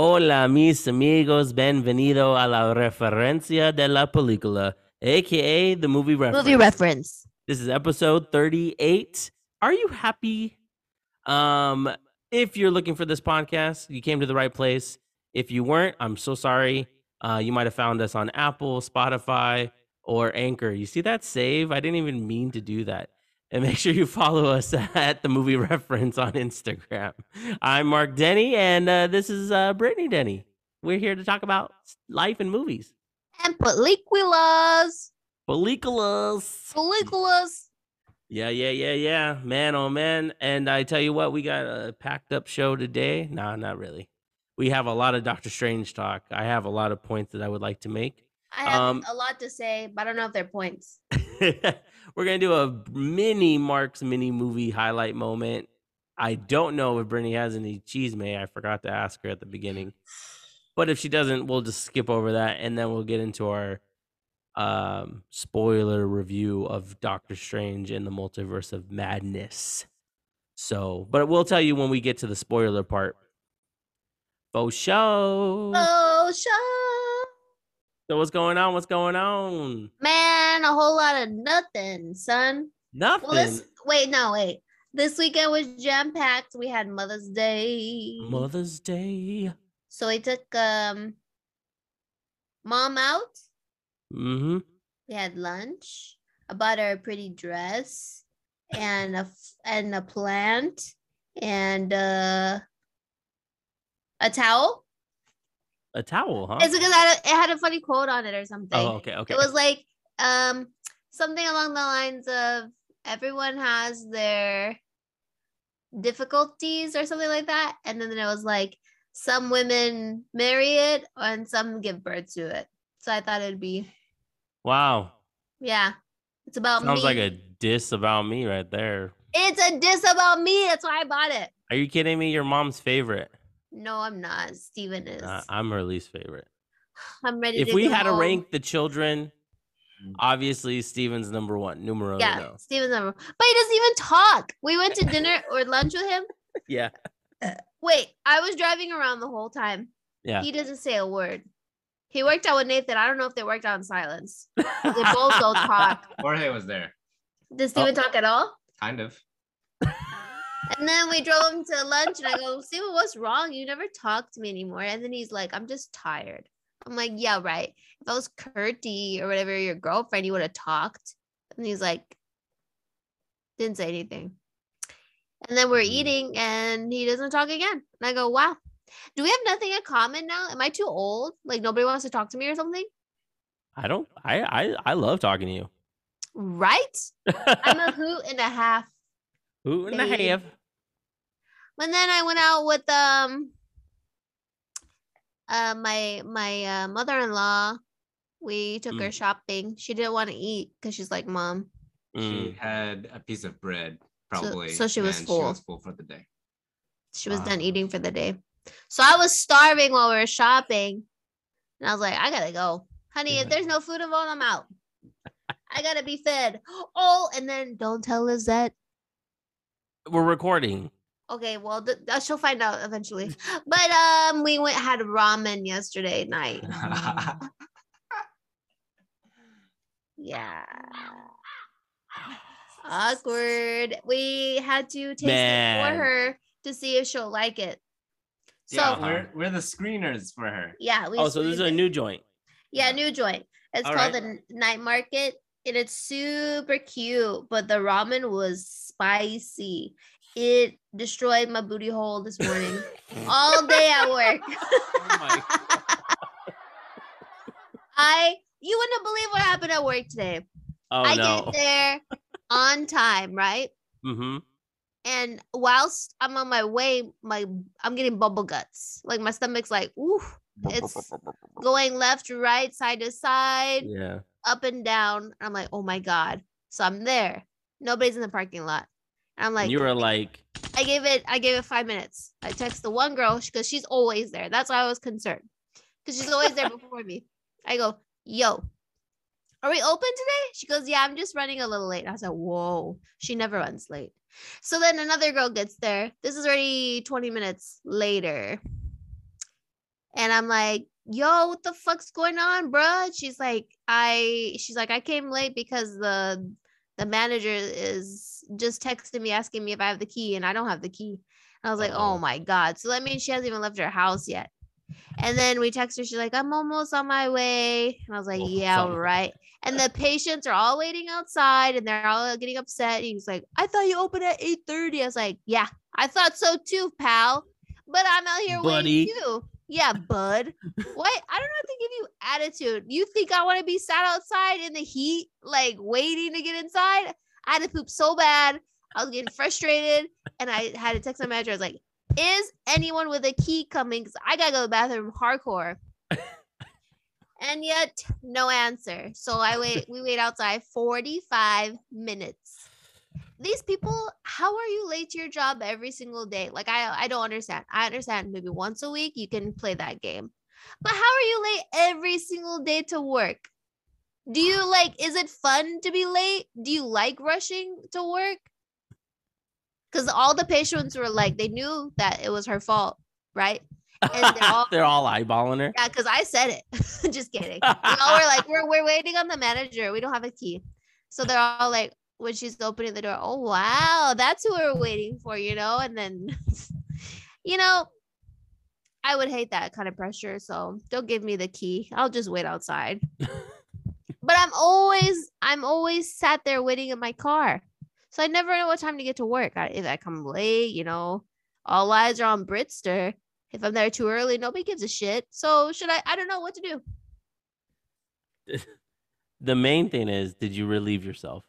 Hola, mis amigos. Bienvenido a la referencia de la película, aka the movie reference. Movie reference. This is episode 38. Are you happy? Um, if you're looking for this podcast, you came to the right place. If you weren't, I'm so sorry. Uh, you might have found us on Apple, Spotify, or Anchor. You see that save? I didn't even mean to do that. And make sure you follow us at the movie reference on Instagram. I'm Mark Denny, and uh, this is uh, Brittany Denny. We're here to talk about life and movies. And películas. Películas. Películas. Yeah, yeah, yeah, yeah. Man, oh man. And I tell you what, we got a packed up show today. No, not really. We have a lot of Doctor Strange talk. I have a lot of points that I would like to make. I have Um, a lot to say, but I don't know if they're points. We're gonna do a mini Mark's mini movie highlight moment. I don't know if Brittany has any chisme. I forgot to ask her at the beginning. But if she doesn't, we'll just skip over that and then we'll get into our um spoiler review of Doctor Strange in the Multiverse of Madness. So, but we'll tell you when we get to the spoiler part. Faux show. Oh, show. So what's going on? What's going on? Man, a whole lot of nothing, son. Nothing. Well, this wait, no, wait. This weekend was jam packed. We had Mother's Day. Mother's Day. So we took um mom out. Mm-hmm. We had lunch. I bought her a pretty dress and a and a plant and uh a towel. A towel, huh? It's because it had, a, it had a funny quote on it or something. oh, okay, okay. It was like um something along the lines of everyone has their difficulties or something like that. And then it was like some women marry it and some give birth to it. So I thought it'd be wow. yeah. It's about Sounds me. like a diss about me right there. It's a diss about me. That's why I bought it. Are you kidding me? Your mom's favorite. No, I'm not. Steven is. Uh, I'm her least favorite. I'm ready If to we go had to rank the children, obviously Steven's number one, numero yeah, uno. Steven's number. But he doesn't even talk. We went to dinner or lunch with him. Yeah, Wait, I was driving around the whole time. yeah. He doesn't say a word. He worked out with Nathan. I don't know if they worked out in silence. They both don't talk. Jorge was there, Does Steven talk at all? kind of. And then we drove him to lunch, and I go, Steven, what's wrong? You never talk to me anymore. And then he's like, I'm just tired. I'm like, yeah, right. If I was Curty or whatever, your girlfriend, you would have talked. And he's like, didn't say anything. And then we're Mm. eating, and he doesn't talk again. And I go, wow. Do we have nothing in common now? Am I too old? Like nobody wants to talk to me or something? I don't. I I I love talking to you. Right? I'm a hoot and a half. Who and a half? And then I went out with um uh my my uh, mother-in-law. We took her Mm. shopping. She didn't want to eat because she's like, Mom. She Mm. had a piece of bread, probably. so she was and full. She was full for the day. She was done eating for the day. So I was starving while we were shopping. And I was like, I gotta go. Honey, Yeah. if there's no food involved, I'm out. I gotta be fed. Oh, and then don't tell Lisette. We're recording. Okay, well, th- th- she'll find out eventually. But um, we went had ramen yesterday night. Yeah. Awkward. We had to taste it for her to see if she'll like it. So yeah, we're, we're the screeners for her. yeah, we Oh, so this is a new joint. yeah new joint. It's All called right. the Night Market, and it's super cute. But the ramen was spicy. It destroyed my booty hole this morning all day at work. Oh my I you wouldn't believe what happened at work today. Oh I no. get there on time, right? Mm-hmm. And whilst I'm on my way, my I'm getting bubble guts. Like my stomach's like, ooh, it's going left, right, side to side, Yeah. up and down. I'm like, oh my god. So I'm there. Nobody's in the parking lot. And I'm And like, you were like, I gave it, I gave it five minutes. I text the one girl because she's always there. That's why I was concerned. Because she's always there before me. I go, yo, are we open today? She goes, yeah, I'm just running a little late. I was like, whoa, she never runs late. So then another girl gets there. This is already 20 minutes later. And I'm like, yo, what the fuck's going on, bruh? She's like, I she's like, I came late because the the manager is just texting me asking me if I have the key and I don't have the key. And I was like, oh Uh-oh. oh my God. So that means she hasn't even left her house yet. And then we text her, she's like, I'm almost on my way. And I was like, Oh, yeah, right. And the patients are all waiting outside and they're all getting upset. And he's like, I thought you opened at 8:30. I was like, Yeah, I thought so too, pal. But I'm out here Buddy. waiting too. Yeah, bud. what? I don't know have to give you attitude. You think I want to be sat outside in the heat, like waiting to get inside? I had to poop so bad. I was getting frustrated. And I had to text my manager. I was like, is anyone with a key coming? Because I gotta go to the bathroom hardcore. and yet no answer. So I wait, we wait outside 45 minutes. These people, how are you late to your job every single day? Like I I don't understand. I understand maybe once a week you can play that game. But how are you late every single day to work? Do you like is it fun to be late? Do you like rushing to work? Cuz all the patients were like they knew that it was her fault, right? And they're all They're all eyeballing her. yeah, because I said it. Just kidding. We all were like, we're we're waiting on the manager. We don't have a key. So they're all like, when she's opening the door, oh wow, that's who we're waiting for, you know? And then you know, I would hate that kind of pressure. So don't give me the key. I'll just wait outside. but I'm always I'm always sat there waiting in my car. So I never know what time to get to work. I, if I come late, you know, all eyes are on Britster. If I'm there too early, nobody gives a shit. So should I? I don't know what to do. The main thing is, did you relieve yourself?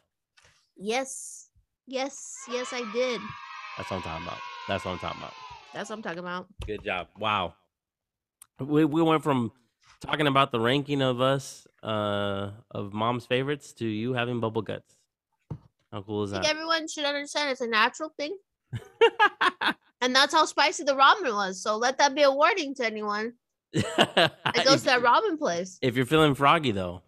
Yes, yes, yes, I did. That's what I'm talking about. That's what I'm talking about. That's what I'm talking about. Good job. Wow. We we went from talking about the ranking of us uh of mom's favorites to you having bubble guts. How cool is I think that? everyone should understand it's a natural thing, and that's how spicy the ramen was. So let that be a warning to anyone that goes if, to that ramen place. if you're feeling froggy though.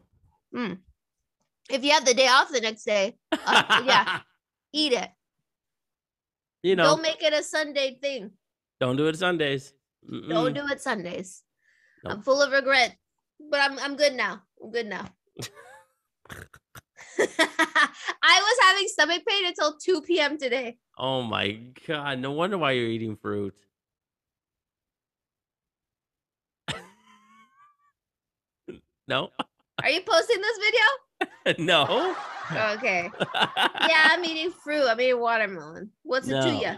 If you have the day off the next day, uh, yeah, eat it. you know, Don't make it a Sunday thing. don't do it Sundays. Don't do it Sundays. Nope. I'm full of regret, but I'm I'm good now. I'm good now. I was having stomach pain until 2 p.m. today. Oh my god! No wonder why you're eating fruit. no, Are you posting this video? no. Okay. Yeah, I'm eating fruit. I'm eating watermelon. What's it to No. you?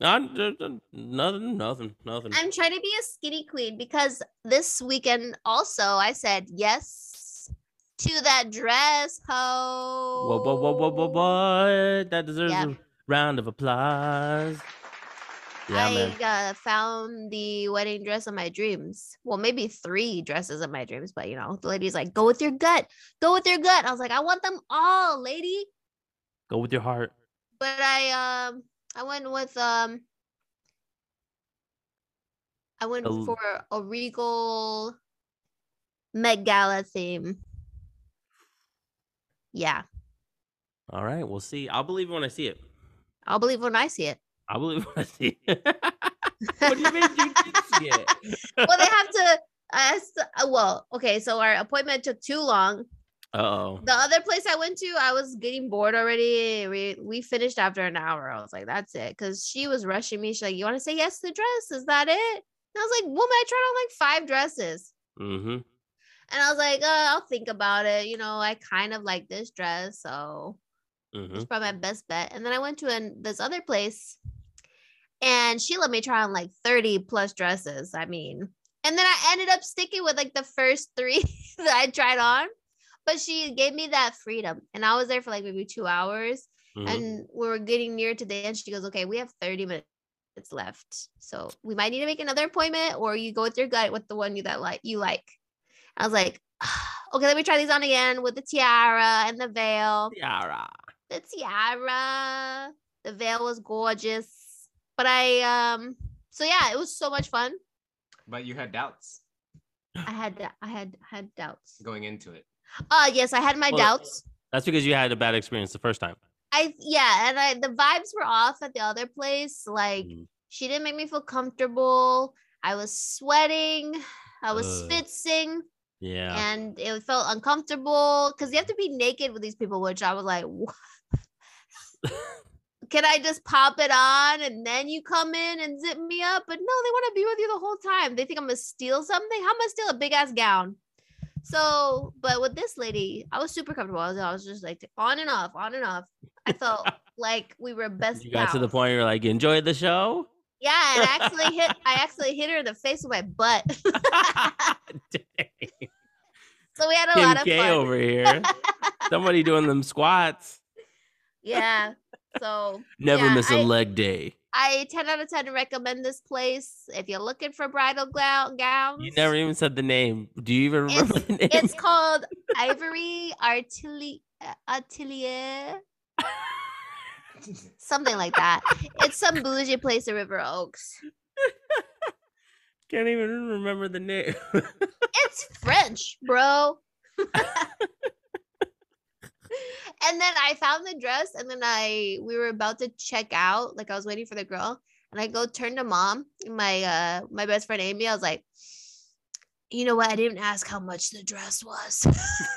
Not, uh, uh, nothing, nothing, nothing. I'm trying to be a skinny queen because this weekend also I said yes to that dress. Ho. Whoa, whoa, whoa, whoa, whoa, what? That deserves Yeah. a round of applause. Yeah, I uh, found the wedding dress of my dreams. Well, maybe three dresses of my dreams, but you know, the lady's like, "Go with your gut, go with your gut." I was like, "I want them all, lady." Go with your heart. But I um, I went with um, I went A- for a regal Met Gala theme. Yeah, All right, we'll see. I'll believe when I see it. I'll believe when I see it. I'll believe I see it. what do you mean you didn't see it? well, they have to. Uh, well, okay, so our appointment took too long. Uh-oh. The other place I went to, I was getting bored already. We we finished after an hour. I was like, that's it. Cause she was rushing me. She's like, You want to say yes to the dress? Is that it? And I was like, woman, I tried on like five dresses. Mm-hmm. And I was like, uh, I'll think about it. You know, I kind of like this dress, so Mm-hmm. it's probably my best bet. And then I went to an, this other place, and she let me try on like 30 plus dresses. I mean, and then I ended up sticking with like the first three that I tried on. But she gave me that freedom, and I was there for like maybe two hours, Mhm. and we were getting near to the end. She goes, "Okay, we have 30 minutes left, so we might need to make another appointment, or you go with your gut with the one you that like you like." I was like, "Okay, let me try these on again with the tiara and the veil." Tiara. the tiara. The veil was gorgeous. But I um so yeah, it was so much fun. But you had doubts I had I had had doubts. going into it. Uh yes, I had my Well, doubts. That's because you had a bad experience the first time. I yeah, and I the vibes were off at the other place. Like Mhm. she didn't make me feel comfortable. I was sweating. I was Ugh. spitzing Yeah. and it felt uncomfortable because you have to be naked with these people, which I was like, "What? can I just pop it on and then you come in and zip me up? But no, they want to be with you the whole time. They think I'm gonna steal something. How am I steal a big ass gown? So, but with this lady, I was super comfortable. I was, I was just like on and off, on and off. I felt like we were best. you got to the point where you're like, enjoyed the show? Yeah, and I actually hit. I actually hit her in the face with my butt. So we had a Kim lot of K fun. over here. Somebody doing them squats. Yeah. So Never Yeah, miss a I- leg day. I 10 out of 10 recommend this place if you're looking for bridal gown gowns. You never even said the name. Do you even remember the name? It's called Ivory Artelier, uh, Atelier, something like that. It's some bougie place in River Oaks. Can't even remember the name. It's French, bro. and then I found the dress, and then I we were about to check out. Like I was waiting for the girl, and I go turn to mom, my uh my best friend Amy. I was like, you know what? I didn't ask how much the dress was.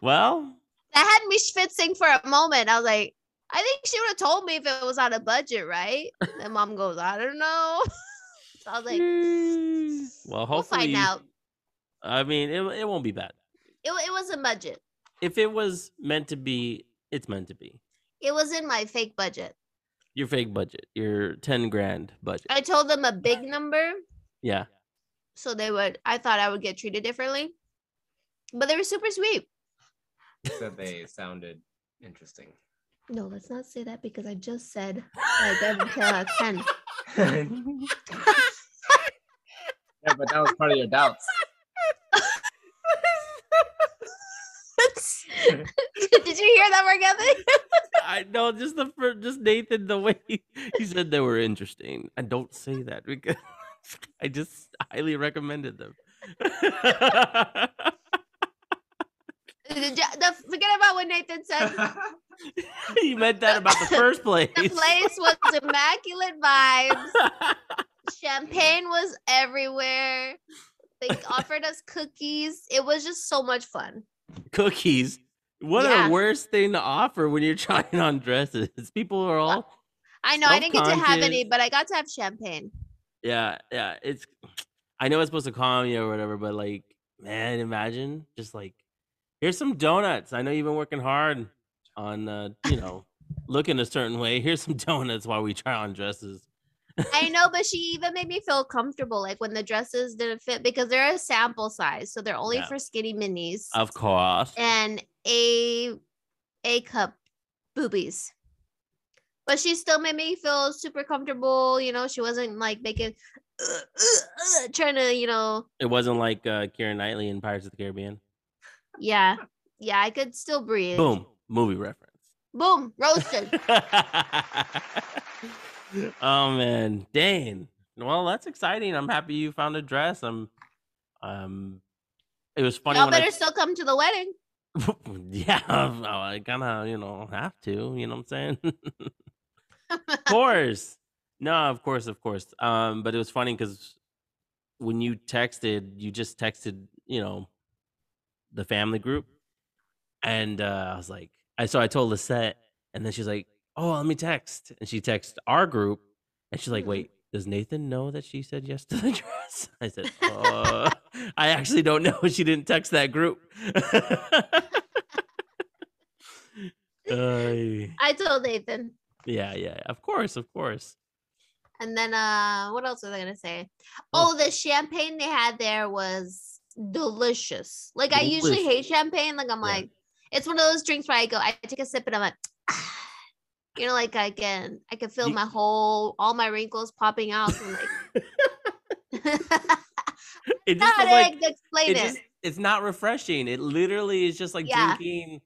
well, that had me schwitzing for a moment. I was like, I think she would have told me if it was on a budget, right? And mom goes, I don't know. so I was like, mm, well, we'll hopefully. find out. I mean, it, it won't be bad. It, it was a budget. If it was meant to be, it's meant to be. It was in my fake budget. Your fake budget, your 10 grand budget. I told them a big number. Yeah. so they would i thought i would get treated differently but they were super sweet Said they sounded interesting. no let's not say that because i just said like i'm 10 out of 10 Yeah, but that was part of your doubts. did you hear that Mark I know just the just Nathan the way he, he said they were interesting. I don't say that because I just highly recommended them. The, forget about what nathan said he meant that about the first place. the place was immaculate vibes champagne was everywhere they offered us cookies it was just so much fun Cookies. What Yeah. a worst thing to offer when you're trying on dresses. People are all i know i didn't get to have any but i got to have champagne yeah, yeah. It's I know it's supposed to calm you or whatever, but like, man, imagine just like here's some donuts. I know you've been working hard on uh, you know, looking a certain way. Here's some donuts while we try on dresses. I know, but she even made me feel comfortable, like when the dresses didn't fit because they're a sample size, so they're only Yeah. for skinny minis Of course. and a a cup boobies. But she still made me feel super comfortable. You know, she wasn't like making uh, uh, uh, trying to, you know, It wasn't like uh Keira Knightley in Pirates of the Caribbean. yeah, yeah. I could still breathe. Boom. Movie reference. boom, roasted. oh man, dang. Well, that's exciting. I'm happy you found a dress. I'm um it was funny Y'all when I better still come to the wedding. yeah, I kind of, you know, have to, you know what I'm saying? of course. No, of course, of course. Um, but it was funny because when you texted, you just texted, you know, the family group. And uh, I was like, I so I told Lisette, and then she's like, Oh, let me text. And she texted our group, and she's like, Mhm. Wait, does Nathan know that she said yes to the dress? I said, uh, I actually don't know. She didn't text that group. Ay. I told Nathan. yeah, yeah, of course, of course. And then uh what else was I gonna say? Oh. Oh, the champagne they had there was delicious. Like I usually hate champagne. Like I'm Yeah. like, it's one of those drinks where I go, I take a sip and I'm like, you know, like I can I can feel You- my whole all my wrinkles popping out from like It just like explain it it. just, it's not refreshing. It literally is just like Yeah. drinking.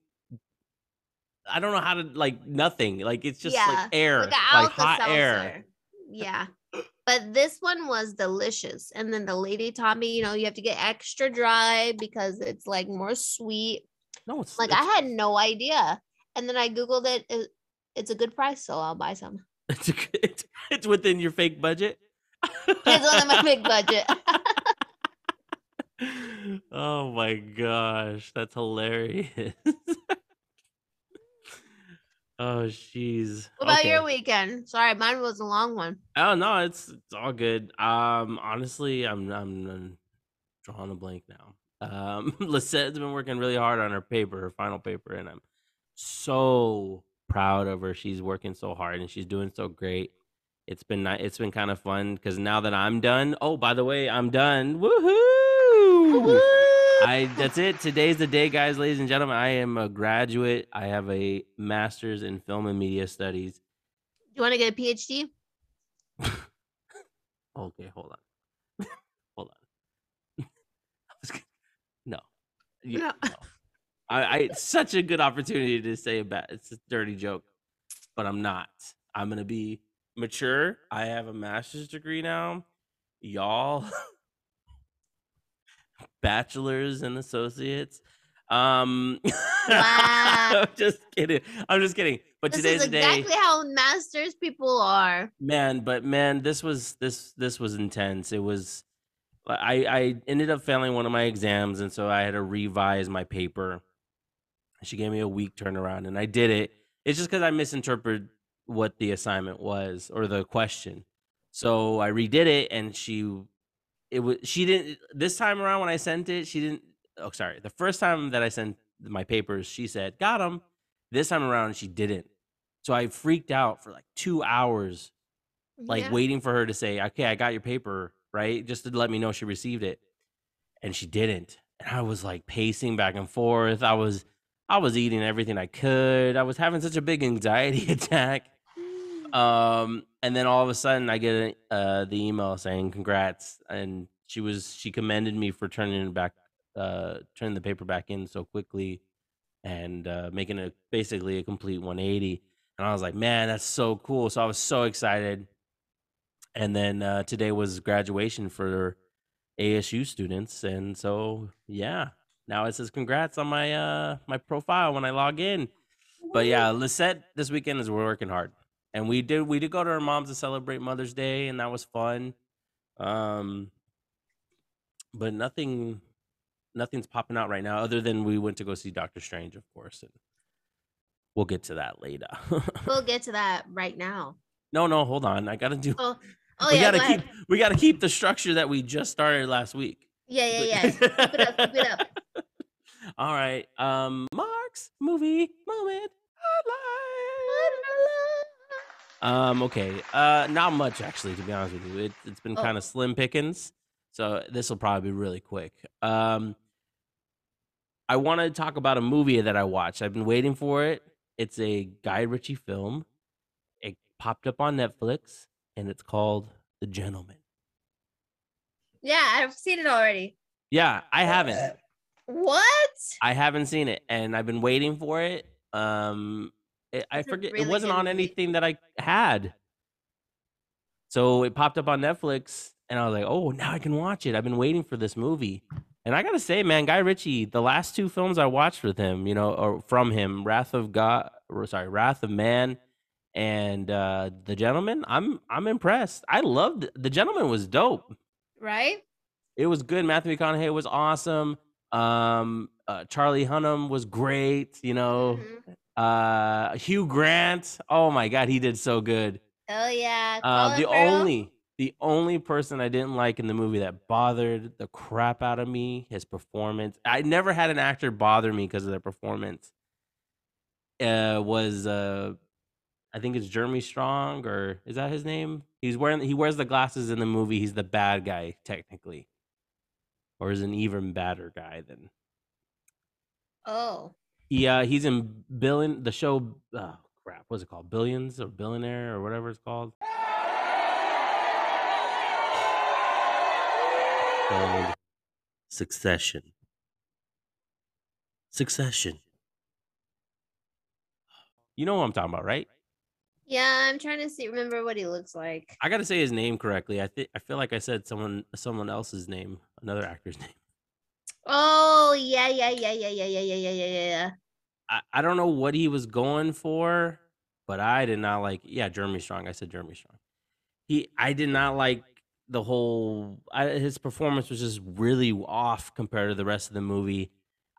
I don't know how to like nothing. Like it's just Yeah, like air, like like, hot air. Yeah. But this one was delicious. And then the lady taught me, you know, you have to get extra dry because it's like more sweet. No, it's Like it's, I had no idea. And then I Googled it. It- It's a good price, so I'll buy some. it's, a good- it's it's within your fake budget. Kids on my big budget. oh my gosh, that's hilarious. oh jeez. What about your weekend? Sorry, mine was a long one. Oh no, it's it's all good. Um, honestly, I'm I'm, I'm drawing a blank now. Um, Lisette's been working really hard on her paper, her final paper, and I'm so proud of her. She's working so hard and she's doing so great. It's been ni- it's been kind of fun because now that I'm done. Oh, by the way, I'm done. Woohoo! Woo! I that's it. Today's the day, guys, ladies and gentlemen. I am a graduate. I have a master's in film and media studies. Do you want to get a PhD? Okay, hold on. hold on. I was gonna- no. You- No. no. I, I it's such a good opportunity to say a bad it's a dirty joke, but I'm not. I'm gonna be mature. I have a master's degree now. Y'all bachelors and associates. Um Wow. I'm just kidding. I'm just kidding. But This today's is the day exactly how masters people are. man but man this was this this was intense it was i i ended up failing one of my exams and so i had to revise my paper she gave me a week turnaround and i did it it's just because i misinterpreted what the assignment was or the question so i redid it and she it was she didn't this time around when i sent it she didn't oh sorry the first time that i sent my papers she said got them this time around she didn't so i freaked out for like two hours like Yeah. waiting for her to say, "Okay, I got your paper," right? Just to let me know she received it. And she didn't. And I was like pacing back and forth. I was I was eating everything I could. I was having such a big anxiety attack. Um and then all of a sudden I get uh the email saying congrats and she was she commended me for turning back uh turning the paper back in so quickly and uh making it basically a complete 180 and I was like, man, that's so cool. So I was so excited and then uh, today was graduation for ASU students, and so yeah, now it says congrats on my uh my profile when I log in. But yeah, Lisette this weekend is we're working hard, and we did we did go to her mom's to celebrate Mother's Day, and that was fun. Um, but nothing, nothing's popping out right now, other than we went to go see Doctor Strange, of course, and we'll get to that later. We'll get to that right now. no, no, hold on, I gotta do. Oh, oh we yeah. gotta go keep ahead. we gotta keep the structure that we just started last week. Yeah, yeah, yeah. keep it up. Keep it up. All right. Um Mark's movie moment highlight. Um, okay. Uh not much actually, to be honest with you. It it's been Oh. kind of slim pickings. So this will probably be really quick. Um I want to talk about a movie that I watched. I've been waiting for it. It's a Guy Ritchie film. It popped up on Netflix and it's called The Gentleman. Yeah, I've seen it already. Yeah, I haven't. What? I haven't seen it, and I've been waiting for it. Um, it, I forget really it wasn't on movie. anything that I had, so it popped up on Netflix, and I was like, "Oh, now I can watch it." I've been waiting for this movie, and I gotta say, man, Guy Ritchie, the last two films I watched with him, you know, or from him, Wrath of God, or sorry, Wrath of Man, and uh The Gentleman. I'm I'm impressed. I loved The Gentleman was dope Right? it was good. Matthew McConaughey was awesome. Um, uh, Charlie Hunnam was great. You know, Mhm. uh, Hugh Grant. Oh my God, he did so good. Oh yeah. Uh, the Farrell? only the only person I didn't like in the movie that bothered the crap out of me, his performance. I never had an actor bother me because of their performance. Uh, was uh, I think it's Jeremy Strong or is that his name? He's wearing he wears the glasses in the movie. He's the bad guy technically, or is an even badder guy than Oh. yeah, uh, he's in Billion, the show. Oh crap, what's it called? Billions or Billionaire or whatever it's called. Called Succession. Succession. You know what I'm talking about, right? Yeah, I'm trying to see remember what he looks like. I got to say his name correctly. I think I feel like I said someone someone else's name, another actor's name. Oh yeah, yeah, yeah, yeah, yeah, yeah, yeah, yeah, yeah, yeah. I, I don't know what he was going for, but I did not like. Yeah, Jeremy Strong. I said Jeremy Strong. He, I did not like the whole I, his performance was just really off compared to the rest of the movie.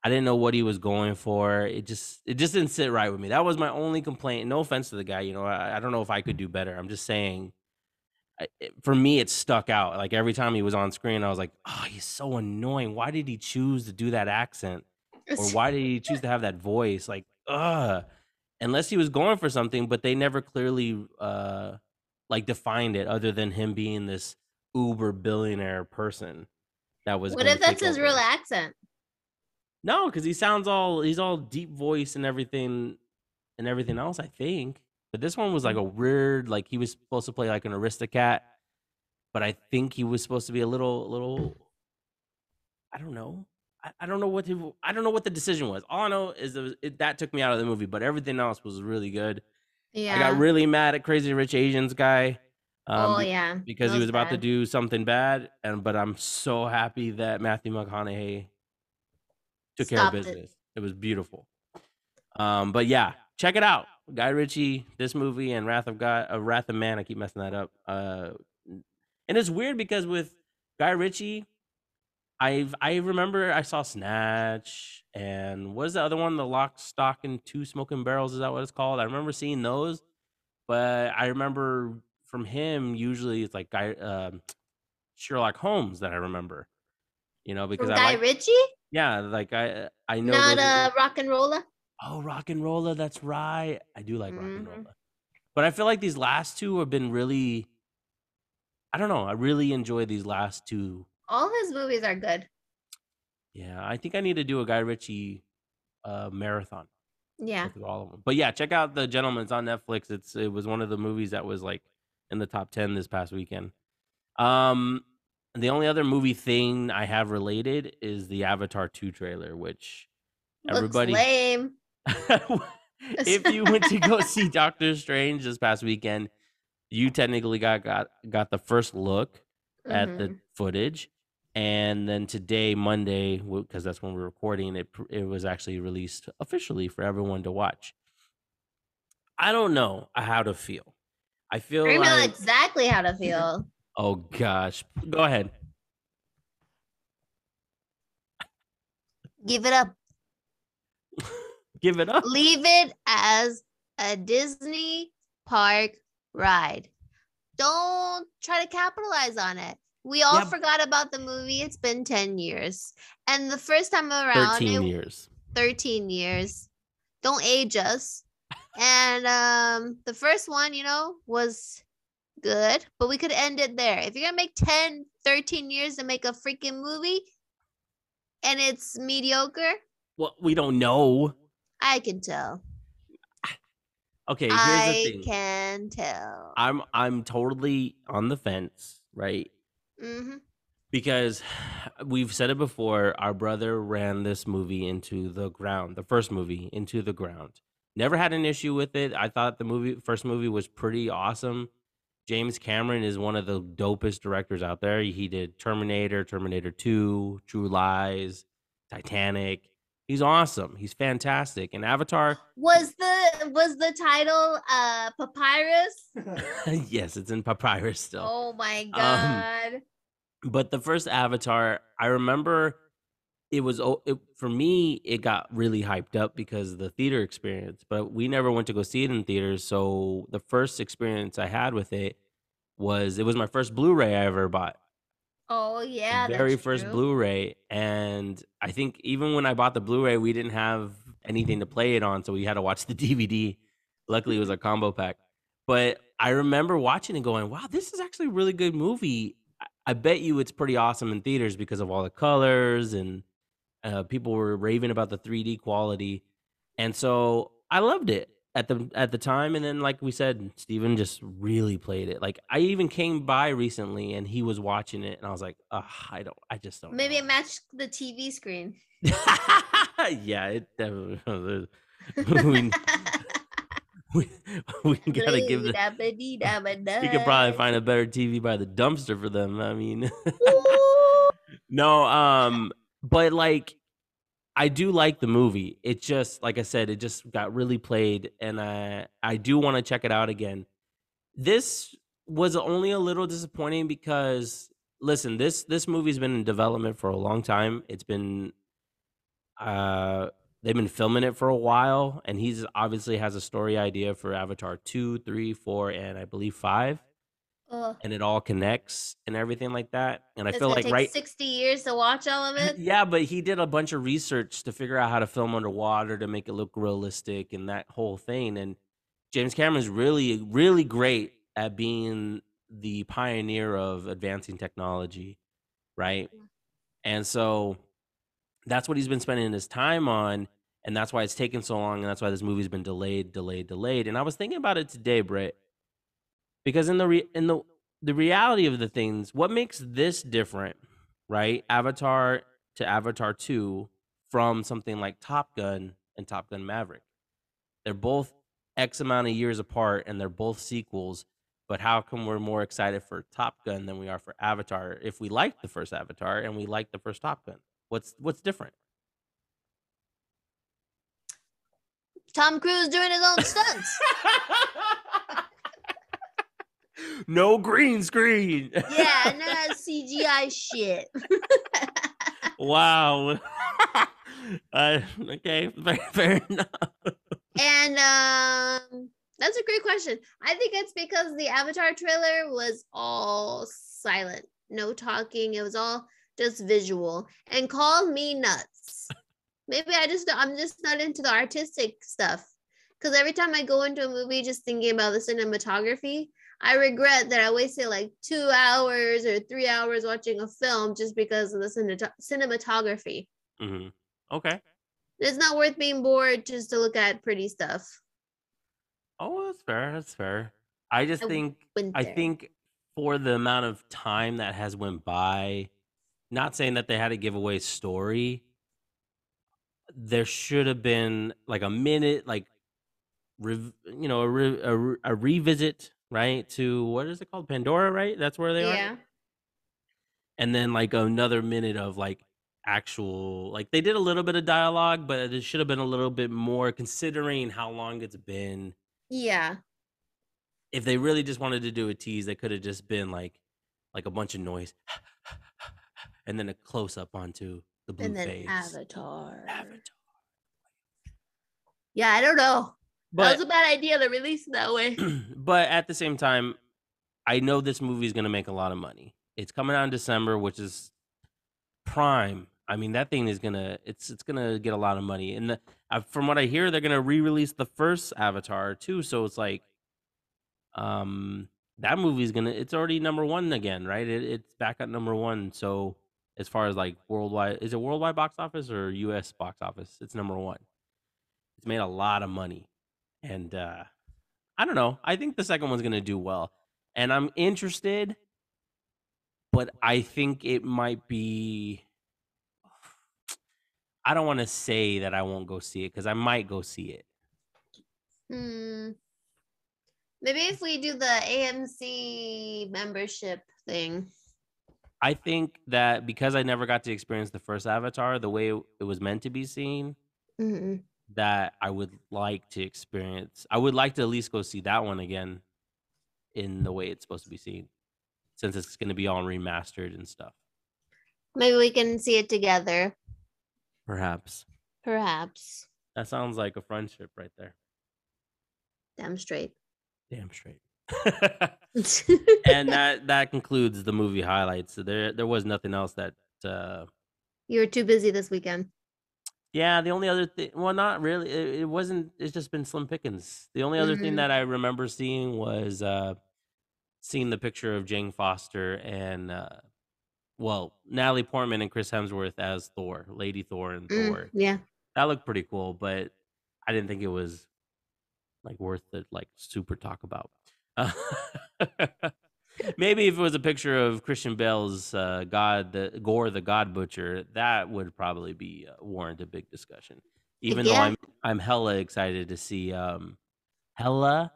I didn't know what he was going for. It just it just didn't sit right with me. That was my only complaint. No offense to the guy, you know. I, I don't know if I could do better. I'm just saying. I- it- For me, it stuck out. Like every time he was on screen, I was like, "Oh, he's so annoying. Why did he choose to do that accent, or why did he choose to have that voice? Like, ugh." Unless he was going for something, but they never clearly uh like defined it, other than him being this uber billionaire person that was. what if that's his over. real accent? No, because he sounds all he's all deep voice and everything and everything else, I think. But this one was like a weird, like he was supposed to play like an aristocat, but I think he was supposed to be a little little I don't know. I, I don't know what to, I don't know what the decision was. All I know is it, was- it, that took me out of the movie, but everything else was really good. Yeah. I got really mad at Crazy Rich Asians guy. Um, oh yeah. because that he was about to do something bad, and but I'm so happy that Matthew McConaughey took care of Stopped it. business. It. was beautiful. Um, but yeah, check it out, Guy Ritchie, this movie and Wrath of God, uh, Wrath of Man. I keep messing that up. Uh, and it's weird because with Guy Ritchie, I've I remember I saw Snatch and what is the other one? The Lock, Stock, and Two Smoking Barrels. Is that what it's called? I remember seeing those, but I remember from him usually it's like Guy um, Sherlock Holmes that I remember. You know because From I Guy like Ritchie, yeah like I I know not a RocknRolla. Oh, RocknRolla. That's right. I do like rock and Mhm. roller. But I feel like these last two have been really. I don't know. I really enjoy these last two. All his movies are good. Yeah, I think I need to do a Guy Ritchie uh, marathon Yeah. all of them. But yeah, check out the Gentleman. It's on Netflix. It's it was one of the movies that was like in the top ten this past weekend. Um, the only other movie thing I have related is the Avatar two trailer, which everybody. Looks lame. if you went to go see Doctor Strange this past weekend, you technically got got got the first look at the Mhm. footage, and then today, Monday, because that's when we're recording it, it was actually released officially for everyone to watch. I don't know how to feel. I feel I know exactly how to feel. Oh gosh, go ahead. Give it up. Give it up. Leave it as a Disney park ride. Don't try to capitalize on it. We all b- forgot about the movie. It's been 10 years. And the first time around, Thirteen it- years. 13 years. Don't age us. And um the first one, you know, was good, but we could end it there. If you're to make 10, 13 years to make a freaking movie and it's mediocre, Well, we don't know. I can tell. Okay, here's I the thing. can tell. I'm I'm totally on the fence, right? hmm Because we've said it before, our brother ran this movie into the ground, the first movie into the ground. Never had an issue with it. I thought the movie first movie was pretty awesome. James Cameron is one of the dopest directors out there. He did Terminator, Terminator 2, True Lies, Titanic. He's awesome. He's fantastic. And Avatar, Was the was the title uh Papyrus? yes, it's in Papyrus still. Oh my Um, god. but the first avatar i remember it was it, for me it got really hyped up because of the theater experience but we never went to go see it in theaters so the first experience i had with it was it was my first blu-ray i ever bought. Oh yeah. the very first true. blu-ray and i think even when i bought the blu-ray we didn't have anything to play it on so we had to watch the dvd luckily it was a combo pack. But i remember watching and going wow this is actually a really good movie. I- i bet you it's pretty awesome in theaters because of all the colors and uh, people were raving about the 3d quality and so i loved it at the at the time and then like we said steven just really played it like i even came by recently and he was watching it and i was like i don't i just don't Maybe know." it matched the TV screen. yeah, it definitely. we, we, we gotta give the. You could probably find a better TV by the dumpster for them. I mean, no, um, but like, I do like the movie. It just, like I said, it just got really played, and I I do want to check it out again. This was only a little disappointing because listen, this this movie's been in development for a long time. It's been uh they've been filming it for a while, and he's obviously has a story idea for Avatar two, three, four, and I believe five, Ugh. and it all connects and everything like that. And I It's feel like right 60 years to watch all of it. yeah, but he did a bunch of research to figure out how to film underwater to make it look realistic and that whole thing. And James Cameron's really, really great at being the pioneer of advancing technology, right? Yeah. And so that's what he's been spending his time on. And that's why it's taken so long. And that's why this movie's been delayed, delayed, delayed. And I was thinking about it today, Britt, because in the re- in the the reality of the things, what makes this different, right? Avatar to Avatar 2 from something like Top Gun and Top Gun Maverick. They're both X amount of years apart and they're both sequels, but how come we're more excited for Top Gun than we are for Avatar if we like the first Avatar and we like the first Top Gun? What's what's different? Tom Cruise doing his own stunts. no green screen. yeah, that CGI shit. wow. uh, okay, fair, fair enough. And um that's a great question. I think it's because the Avatar trailer was all silent, no talking. It was all just visual. And call me nuts. Maybe I just I'm just not into the artistic stuff. Because every time I go into a movie just thinking about the cinematography, I regret that I wasted like two hours or three hours watching a film just because of the cinemat- cinematography. hmm Okay. It's not worth being bored just to look at pretty stuff. Oh, that's fair. That's fair. I just I think I think for the amount of time that has went by, not saying that they had to give away story, there should have been like a minute, like, rev- you know, a, re- a, re- a revisit, right? To what is it called, Pandora, right? That's where they are. yeah. are. And then like another minute of like actual, like they did a little bit of dialogue, but it should have been a little bit more considering how long it's been Yeah. if they really just wanted to do a tease, they could have just been like like a bunch of noise and then a close up onto the blue And then face. Avatar. Avatar. Yeah, I don't know. That But was a bad idea to release it that way. but at the same time, I know this movie is going to make a lot of money. It's coming out in December, which is prime. I mean, that thing is gonna it's it's gonna get a lot of money. And the, uh, from what I hear, they're gonna re-release the first Avatar too. So it's like, um, that movie's gonna it's already number one again, right? It, it's back at number one. So as far as like worldwide, is it worldwide box office or U.S. box office? It's number one. It's made a lot of money, and uh I don't know. I think the second one's gonna do well, and I'm interested, but I think it might be. I don't want to say that I won't go see it because I might go see it. Hmm. Maybe if we do the AMC membership thing. I think that because I never got to experience the first Avatar the way it was meant to be seen, Mhm. That I would like to experience. I would like to at least go see that one again in the way it's supposed to be seen, since it's going to be all remastered and stuff. Maybe we can see it together. Perhaps Perhaps. that sounds like a friendship right there. Damn straight. Damn straight. and that that concludes the movie highlights. So there there was nothing else that. uh you were too busy this weekend. Yeah, the only other thing, well, not really. It, it wasn't. It's just been slim pickings. The only other thing Mhm. that I remember seeing was uh seeing the picture of Jane Foster and, uh well, Natalie Portman and Chris Hemsworth as Thor, Lady Thor and Mm, Thor. yeah. That looked pretty cool, but I didn't think it was like worth it, like super talk about. Maybe if it was a picture of Christian Bale's uh, God, the Gorr the God Butcher, that would probably be uh, warrant a big discussion. Even though. I'm I'm hella excited to see um hella.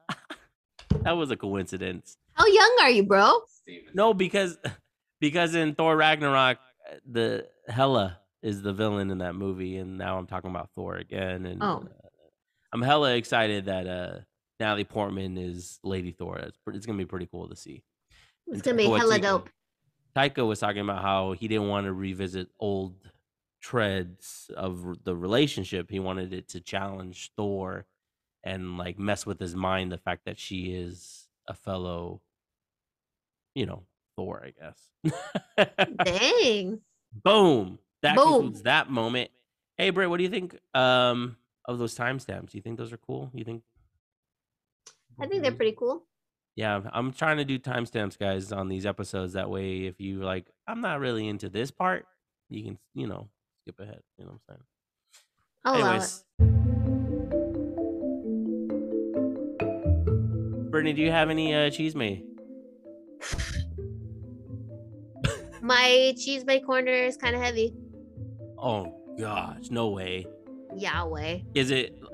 that was a coincidence. How young are you, bro? No, because because in Thor Ragnarok, uh, the Hela is the villain in that movie, and now I'm talking about Thor again, and Oh. uh, I'm hella excited that uh Natalie Portman is Lady Thor. It's, pre- it's gonna be pretty cool to see. It's gonna be hella dope. Taika was talking about how he didn't want to revisit old treads of the relationship. He wanted it to challenge Thor and like mess with his mind the fact that she is a fellow, you know, Thor, I guess. Dang. Boom. That Boom. concludes that moment. Hey, Britt, what do you think um, of those timestamps? Do you think those are cool? You think? I think they're pretty cool. Yeah, I'm trying to do timestamps, guys, on these episodes. That way, if you like, I'm not really into this part, you can, you know, skip ahead. You know what I'm saying? I'll. Anyways. Brittany, do you have any uh, chisme? My chisme corner is kind of heavy. Oh gosh, no way. Yahweh. Is it?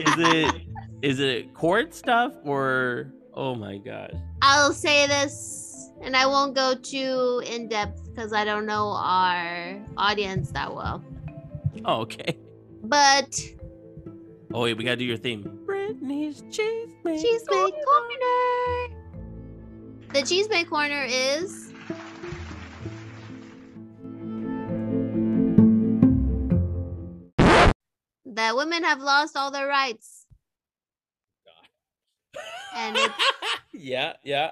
is it? Is it court stuff or? Oh my gosh. I'll say this, and I won't go too in depth because I don't know our audience that well. Oh, okay. But Oh wait, we gotta do your theme. Brittany's cheese made. chisme corner. The chisme corner is. That women have lost all their rights. And it's, yeah, yeah.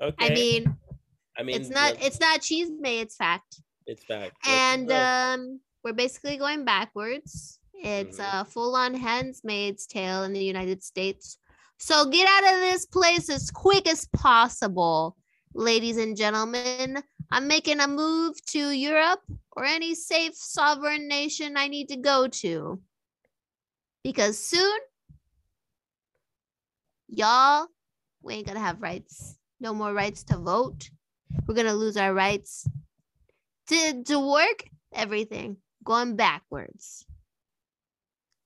Okay. I mean, I mean, it's not it's not chisme, it's fact. it's fact. And um we're basically going backwards it's a full-on handmaid's tale in the united states so get out of this place as quick as possible ladies and gentlemen i'm making a move to europe or any safe sovereign nation i need to go to because soon y'all we ain't gonna have rights. No more rights to vote. We're gonna lose our rights to to work everything. Going backwards.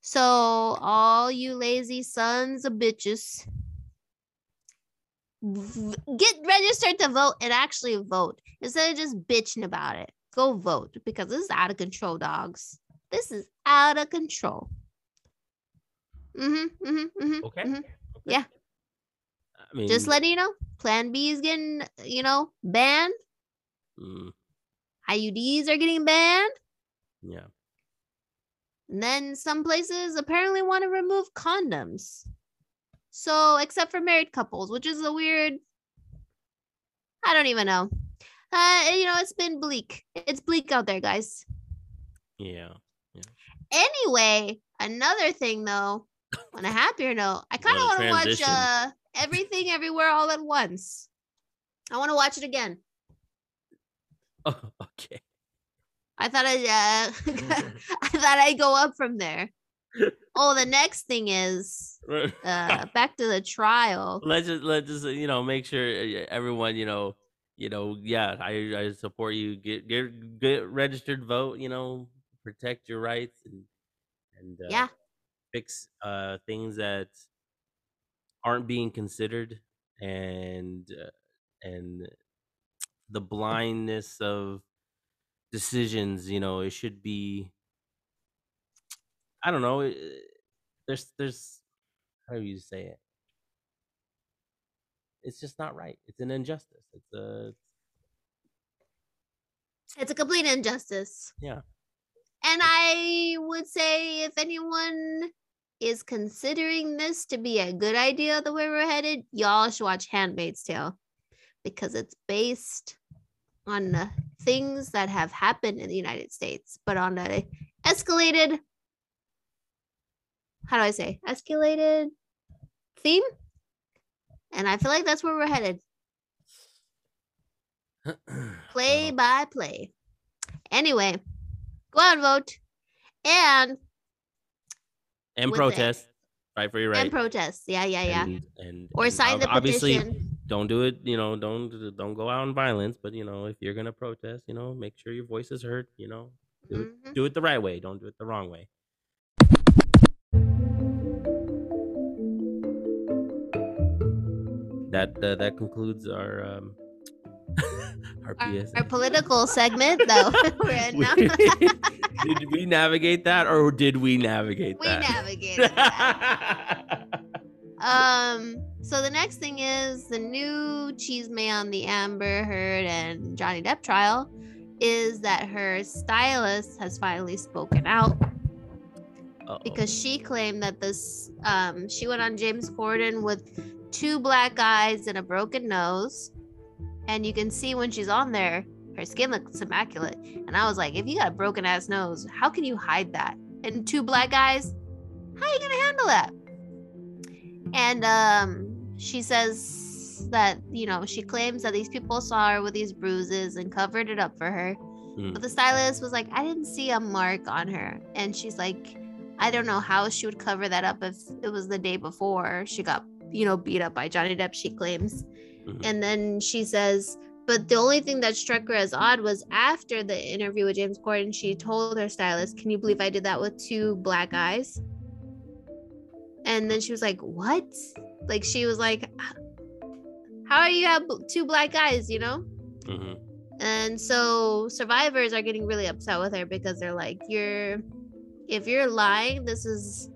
So all you lazy sons of bitches get registered to vote and actually vote. Instead of just bitching about it go vote because this is out of control dogs. This is out of control. Mm-hmm mm-hmm mm-hmm okay. mhm. Yeah. I mean, just letting you know plan b is getting you know banned mm, iuds are getting banned yeah. And then some places apparently want to remove condoms. So, except for married couples, which is a weird. I don't even know. Uh, you know, it's been bleak. It's bleak out there, guys. Yeah. Anyway, another thing though, on a happier note, I kind of want to watch uh, everything everywhere all at once. I want to watch it again. Oh, okay. I thought I, uh, I thought I'd go up from there. Oh, the next thing is uh, back to the trial. let's just let's just you know make sure uh, everyone you know you know yeah I I support you get get get registered vote you know protect your rights and and uh, Yeah. Fix uh things that aren't being considered and uh, and the blindness of decisions you know it should be I don't know it, there's there's how do you say it it's just not right. It's an injustice. It's a It's a complete injustice. Yeah. And I would say if anyone is considering this to be a good idea the way we're headed, y'all should watch Handmaid's Tale because it's based on uh, things that have happened in the United States, but on a escalated how do I say escalated theme? And I feel like that's where we're headed. play by play. Anyway, go out and vote and and it. protest. Fight for your right. and protest. Yeah, yeah, yeah. And, and or and sign ob- the obviously petition. don't do it. You know, don't don't go out in violence. But you know, if you're gonna protest, you know, make sure your voice is heard. You know, do Mhm. it do it the right way. Don't do it the wrong way. That uh, that concludes our um our Our, our political segment, though. we're in now. did we navigate that or did we navigate we that? We navigated that. Um, so the next thing is the new chisme on the Amber Heard and Johnny Depp trial is that her stylist has finally spoken out Uh-oh. because she claimed that this um she went on James Corden with two black eyes and a broken nose. And you can see when she's on there, her skin looks immaculate. And I was like, if you got a broken ass nose, how can you hide that? And two black eyes, how are you gonna handle that? And um she says that, you know, she claims that these people saw her with these bruises and covered it up for her. Mm. But the stylist was like, I didn't see a mark on her. And she's like, I don't know how she would cover that up if it was the day before she got, you know, beat up by Johnny Depp, she claims. Mhm. And then she says, but the only thing that struck her as odd was after the interview with James Corden, she told her stylist, Can you believe I did that with two black eyes? And then she was like, What? Like, she was like, How do you have two black eyes, you know? Mhm. And so survivors are getting really upset with her because they're like, You're, if you're lying, this is,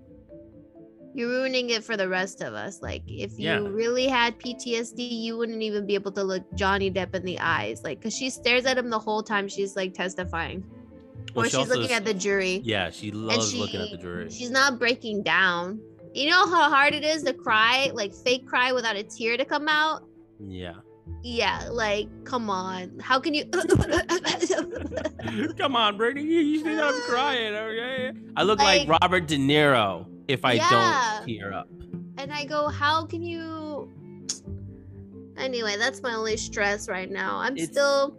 you're ruining it for the rest of us. Like, if you Yeah. really had PTSD, you wouldn't even be able to look Johnny Depp in the eyes. Like, because she stares at him the whole time she's like testifying, Well, or she she's looking at the jury. Yeah, she loves she- looking at the jury. She's not breaking down. You know how hard it is to cry, like fake cry without a tear to come out? Yeah. Yeah, like, come on. How can you? Come on, Brittany. You, see I'm crying. Okay. I look like, Like- Robert De Niro if I Yeah. don't tear up. and I go, how can you? Anyway, that's my only stress right now. I'm It's- still.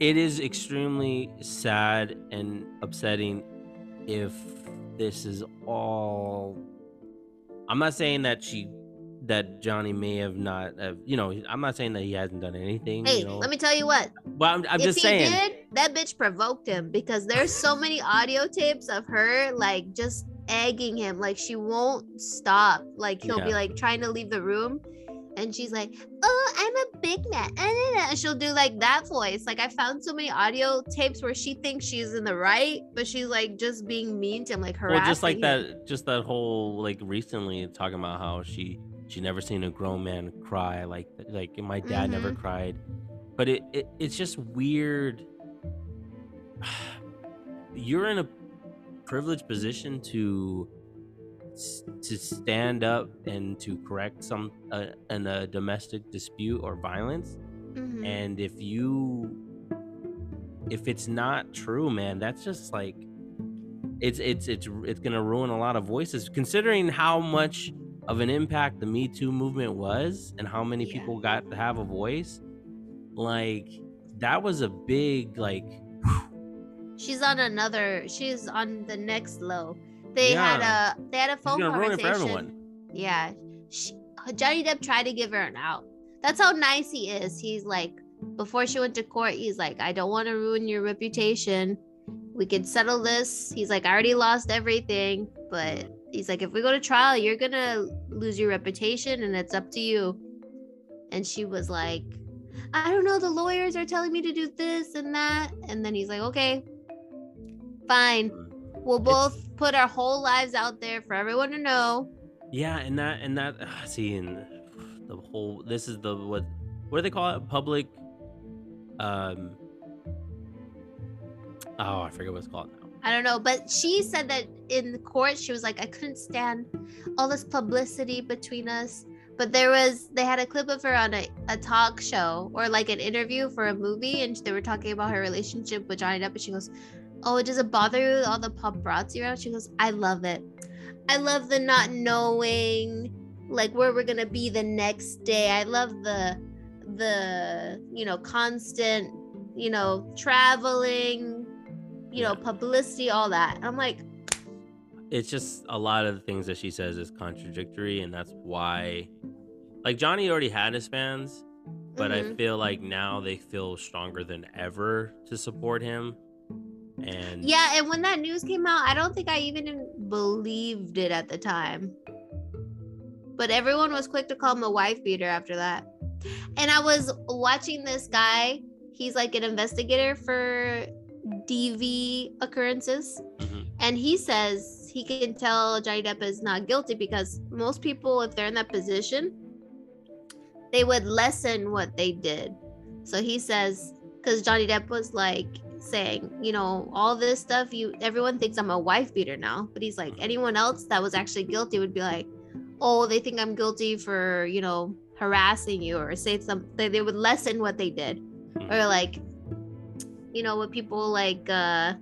It is extremely sad and upsetting if this is all. I'm not saying that she, that Johnny may have not, have, you know, I'm not saying that he hasn't done anything. Hey, you know, let me tell you what. Well, I'm, I'm if just he saying. did, that bitch provoked him because there's so many audio tapes of her like just egging him. Like she won't stop. Like he'll be like trying to leave the room. And she's like, "Oh, I'm a big man," and she'll do like that voice. Like I found so many audio tapes where she thinks she's in the right, but she's like just being mean to him, like harassing well just like him. that just that whole like recently talking about how she she never seen a grown man cry like like my dad never Mm-hmm. cried but it, it it's just weird you're in a privileged position to to stand up and to correct some uh, in a domestic dispute or violence Mhm. and if you if it's not true man that's just like it's it's it's it's gonna ruin a lot of voices considering how much of an impact the me too movement was and how many Yeah. people got to have a voice like that was a big like she's on another. She's on the next low. They had a they had a phone gonna conversation. Yeah. She, Johnny Depp tried to give her an out. That's how nice he is. He's like, before she went to court, he's like, I don't want to ruin your reputation. We could settle this. He's like, I already lost everything. But he's like, if we go to trial, you're going to lose your reputation and it's up to you. And she was like, I don't know. The lawyers are telling me to do this and that. And then he's like, okay, fine. We'll It's- both put our whole lives out there for everyone to know. yeah and that and that ah, see and the whole this is the what what do they call it public um oh i forget what it's called now I don't know, but she said that in the court, she was like, I couldn't stand all this publicity between us. But there was, they had a clip of her on a, a talk show or like an interview for a movie, and they were talking about her relationship with Johnny Depp. And she goes, Oh, does it bother you all the paparazzi around? She goes, I love it. I love the not knowing like where we're gonna be the next day. I love the the you know constant you know traveling you know, publicity, all that. I'm like, it's just a lot of the things that she says is contradictory and that's why like johnny already had his fans but i mhm. feel like now they feel stronger than ever to support him and yeah. And when that news came out, I don't think I even believed it at the time. But everyone was quick to call him a wife beater after that. And I was watching this guy. He's like an investigator for DV occurrences. Mhm. And he says he can tell Johnny Depp is not guilty because most people, if they're in that position, they would lessen what they did. So he says, because Johnny Depp was like saying, you know, all this stuff, you everyone thinks I'm a wife beater now. But he's like, anyone else that was actually guilty would be like, oh, they think I'm guilty for, you know, harassing you or say something. They would lessen what they did. Mhm. Or like, you know, what people like uh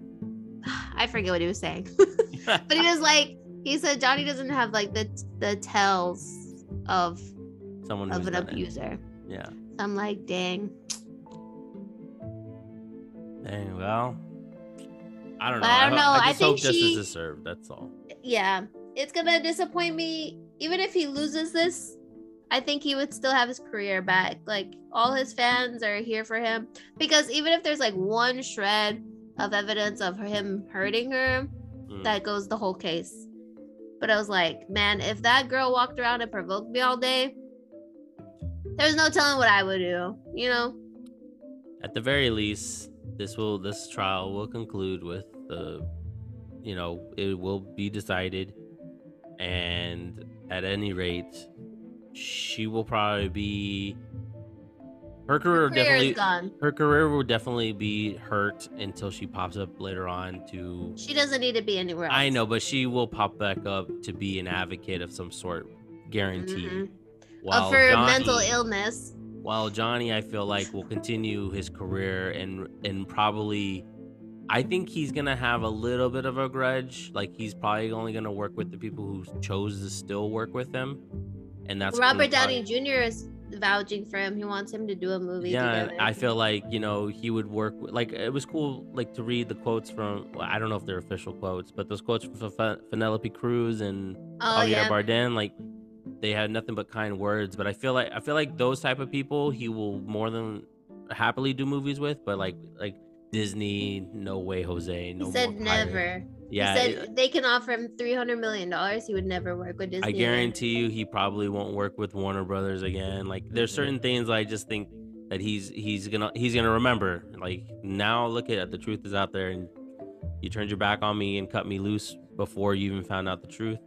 I forget what he was saying. but he was like he said Johnny doesn't have like the the tells of Someone of an done it. abuser. Yeah. So I'm like, dang. Dang, well, I don't know. I don't know, I I just think hope justice she- is served. That's all. Yeah. It's gonna disappoint me. Even if he loses this, I think he would still have his career back. Like all his fans are here for him. Because even if there's like one shred of evidence of him hurting her, Mm. that goes the whole case. But I was like, man, if that girl walked around and provoked me all day, there's no telling what I would do, you know? At the very least, this will this trial will conclude with the, you know, it will be decided, and at any rate, she will probably be. Her career, will Career definitely her career will definitely be hurt until she pops up later on to She doesn't need to be anywhere else. I know, but she will pop back up to be an advocate of some sort, guaranteed. Mhm. While Of her Johnny- mental illness. While Johnny, I feel like will continue his career and and probably, I think he's gonna have a little bit of a grudge. Like he's probably only gonna work with the people who chose to still work with him, and that's Robert Downey probably- Jr. is vouching for him. He wants him to do a movie yeah together. i feel like you know he would work with, like it was cool like to read the quotes from well, i don't know if they're official quotes but those quotes from Fe- penelope cruz and oh, javier yeah. bardem like they had nothing but kind words but i feel like i feel like those type of people he will more than happily do movies with but like like disney no way jose no he said never. yeah he said they can offer him $300 million. He would never work with Disney. I guarantee you he probably won't work with Warner Brothers again. Like there's certain things I just think that he's he's gonna he's gonna remember. Like now look at it, the truth is out there and you turned your back on me and cut me loose before you even found out the truth.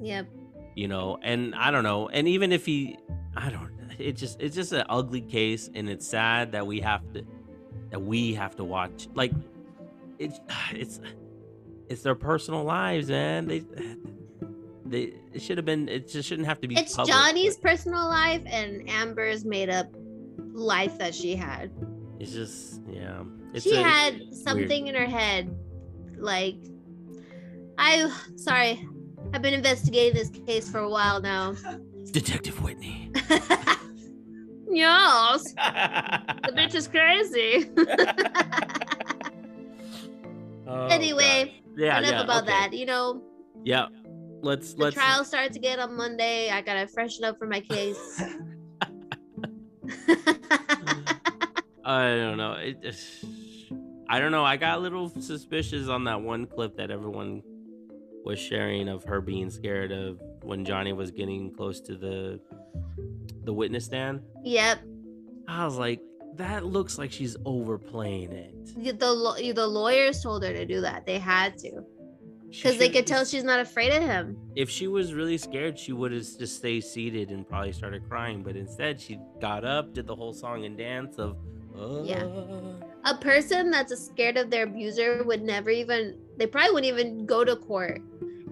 Yep. You know, and I don't know. And even if he I don't it just it's just an ugly case and it's sad that we have to that we have to watch like it's it's it's their personal lives, man. They they it should have been it just shouldn't have to be It's public, Johnny's but personal life and Amber's made up life that she had. it's just yeah it's she a- had something in her head like I sorry. I've been investigating this case for a while now. detective whitney yes. The bitch is crazy. Oh, anyway, yeah enough yeah, about okay. that. You know, yeah let's the let's trial starts again on Monday. I gotta freshen up for my case. I don't know. It, I don't know. I got a little suspicious on that one clip that everyone was sharing of her being scared of when Johnny was getting close to the the witness stand. yep. I was like, that looks like she's overplaying it. The the, the lawyers told her to do that. They had to because they could tell she's not afraid of him. if she was really scared, she would have just stayed seated and probably started crying. But instead, she got up, did the whole song and dance of. Yeah. "Uh." A person that's scared of their abuser would never even. They probably wouldn't even go to court,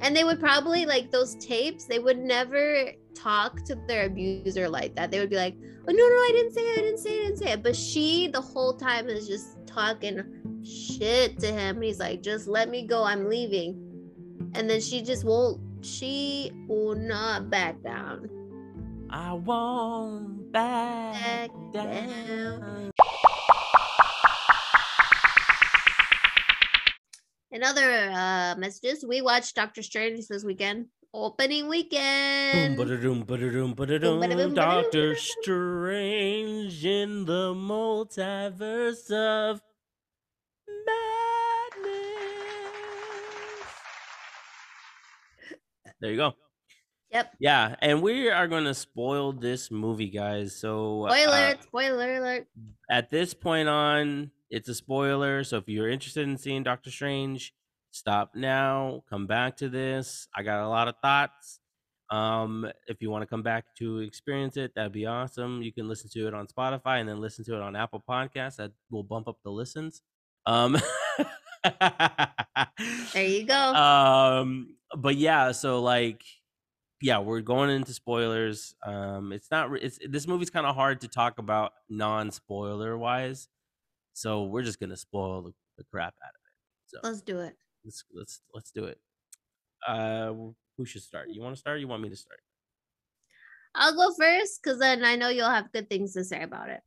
and they would probably like those tapes. They would never talk to their abuser like that. They would be like, "Oh no, no, I didn't say it. I didn't say it. I didn't say it." But she, the whole time, is just talking shit to him. And he's like, "Just let me go. I'm leaving," and then she just won't. She will not back down. I won't back Back down. down. In other uh, messages, we watched Doctor Strange this weekend. Opening Boom, weekend. ba-da-doom, ba-da-doom, ba-da-doom. Doctor. Strange in the multiverse of madness. There you go. Yep. Yeah, and we are going to spoil this movie, guys. So Spoiler uh! Spoiler alert! at this point on, It's a spoiler, so if you're interested in seeing Doctor Strange, stop now. Come back to this. I got a lot of thoughts. Um, if you want to come back to experience it, that'd be awesome. You can listen to it on Spotify and then listen to it on Apple Podcasts. That will bump up the listens. Um, There you go. um, but yeah, so like, yeah, we're going into spoilers. Um, it's not. It's this movie's kind of hard to talk about non-spoiler wise, so we're just gonna spoil the, the crap out of it. So Let's do it. let's let's let's do it. Uh, who should start? You want to start? Or you want me to start? I'll go first because then I know you'll have good things to say about it.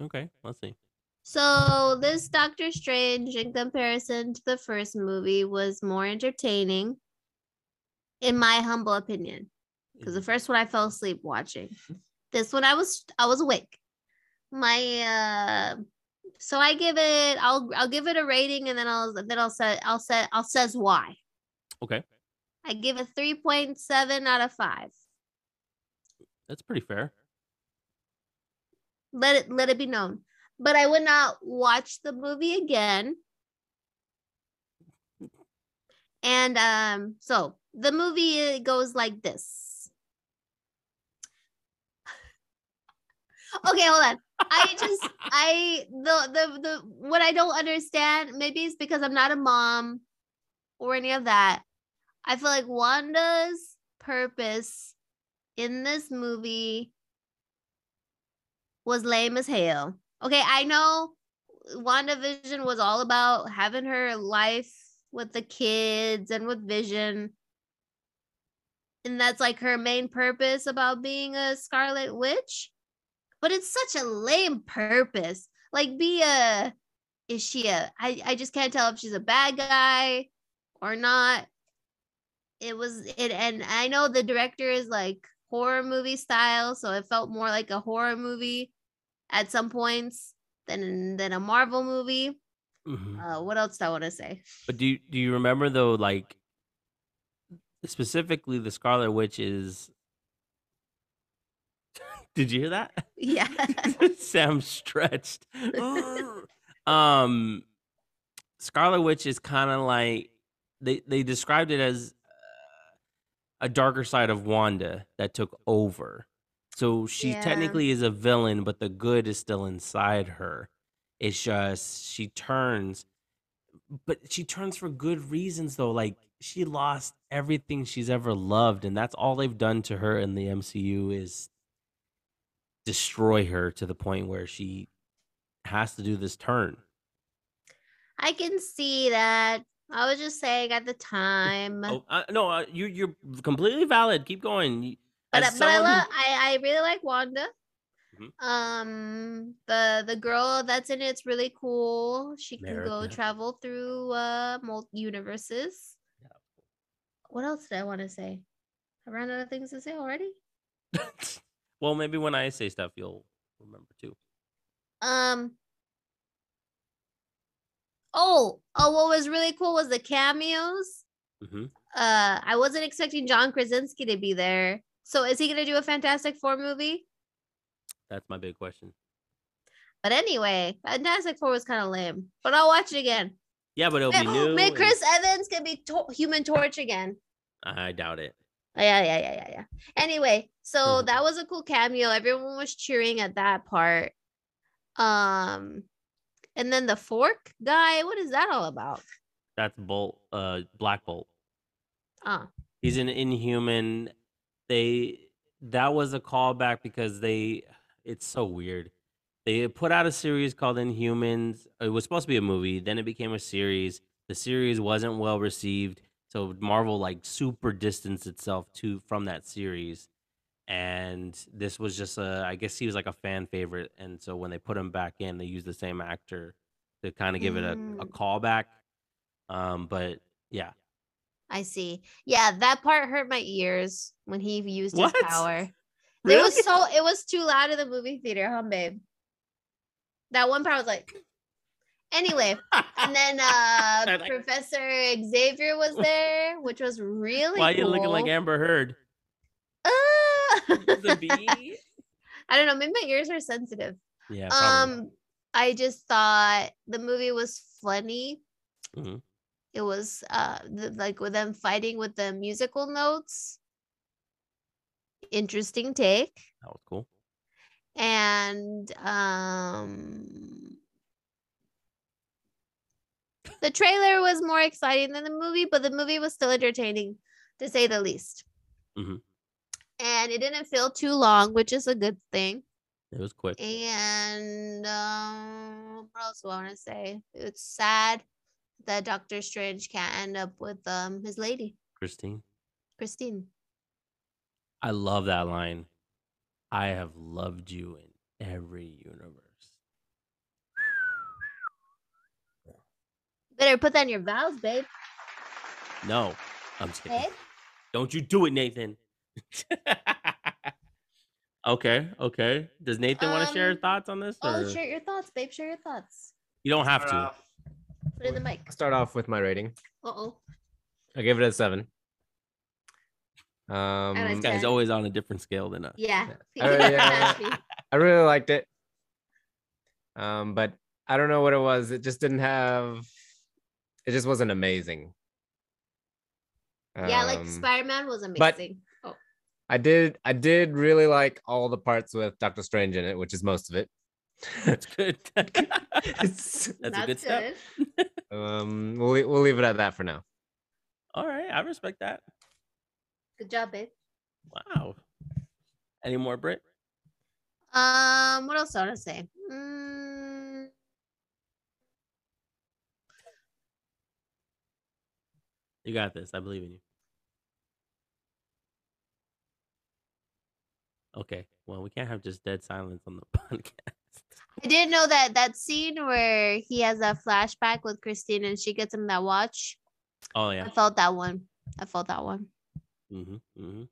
Okay, let's see. So this Doctor Strange, in comparison to the first movie, was more entertaining, in my humble opinion. Because the first one I fell asleep watching. This one I was I was awake. My uh, so I give it I'll I'll give it a rating and then I'll then I'll say I'll say I'll says why. Okay, I give it three point seven out of five. that's pretty fair. let it let it be known. But I would not watch the movie again. And um, so the movie uh, goes like this. okay, hold on. I just I the the the what I don't understand, maybe it's because I'm not a mom or any of that. I feel like Wanda's purpose in this movie was lame as hell. Okay, I know WandaVision was all about having her life with the kids and with Vision. And that's like her main purpose about being a Scarlet Witch. But it's such a lame purpose. Like, be a. Is she a. I, I just can't tell if she's a bad guy or not. It was. it, And I know the director is like horror movie style. So it felt more like a horror movie at some points than than a Marvel movie. Mhm. Uh, what else do I want to say? But do you, do you remember though, like specifically the Scarlet Witch is? Did you hear that? Yeah, Sam stretched. um, Scarlet Witch is kind of like they they described it as uh, a darker side of Wanda that took over. So she Yeah. technically is a villain, but the good is still inside her. It's just she turns, but she turns for good reasons though. Like she lost everything she's ever loved, and that's all they've done to her in the MCU is destroy her to the point where she has to do this turn. I can see that. I was just saying at the time, Oh uh, no, uh, you you're completely valid. Keep going. But I- but I who- love. I I really like Wanda. Mhm. Um, the the girl that's in it's really cool. She can go travel through uh mul- universes. Yeah. What else did I want to say? I ran out of things to say already. well, maybe when I say stuff, you'll remember too. Um. Oh, oh, what was really cool was the cameos. hmm Uh, I wasn't expecting John Krasinski to be there. So is he gonna do a Fantastic Four movie? That's my big question. But anyway, Fantastic Four was kind of lame. But I'll watch it again. Yeah, but it'll be May- new. May and- Chris Evans can be to- Human Torch again. I doubt it. Oh, yeah, yeah, yeah, yeah, yeah. Anyway, so Mhm. that was a cool cameo. Everyone was cheering at that part. Um, and then the fork guy. What is that all about? That's Bolt. Uh, Black Bolt. Oh, He's an Inhuman. They that was a callback because they. It's so weird. They put out a series called Inhumans. It was supposed to be a movie. Then it became a series. The series wasn't well received, so Marvel like super distanced itself to from that series. And this was just a. I guess he was like a fan favorite, and so when they put him back in, they used the same actor to kind of give it a, a Mm. callback. Um, but yeah, I see. Yeah, that part hurt my ears when he used What? his power. It was so it was too loud in the movie theater, huh, babe? That one part was like anyway, and then uh like- Professor Xavier was there, which was really Why are you looking like. Amber Heard? Ah! The bee? I don't know, maybe my ears are sensitive. Yeah, probably. Um I just thought the movie was funny. Mhm. It was uh the, like with them fighting with the musical notes. Interesting take. That was cool. And um the trailer was more exciting than the movie, but the movie was still entertaining to say the least. Mhm. And it didn't feel too long, which is a good thing. It was quick. And um, what else do I want to say? It's sad that Doctor Strange can't end up with um his lady, Christine. Christine. I love that line. I have loved you in every universe. Better put that in your vows, babe. No, I'm just kidding. Babe? Don't you do it, Nathan. okay, okay. Does Nathan want to share Um, thoughts on this? Oh, share your thoughts, babe. Share your thoughts. You don't have Start to. off- Put it in the mic. I'll start off with my rating. Uh oh. I give it a seven. Um, This guy's always on a different scale than us. Yeah. Oh, yeah. Match me. I really liked it. Um, but I don't know what it was. It just didn't have. It just wasn't amazing. yeah, like Um, Spider Man was but- amazing. oh, I did. I did really like all the parts with Doctor Strange in it, which is most of it. That's good. It's- That's a good step. um, we'll we'll leave it at that for now. All right, I respect that. Good job, babe. Wow. Any more, Brit? Um, what else do I want to say? Mm, You got this. I believe in you. Okay. Well, we can't have just dead silence on the podcast. I didn't know that that scene where he has that flashback with Christine and she gets him that watch. Oh yeah. I felt that one. I felt that one. Mm-hmm. Mm-hmm.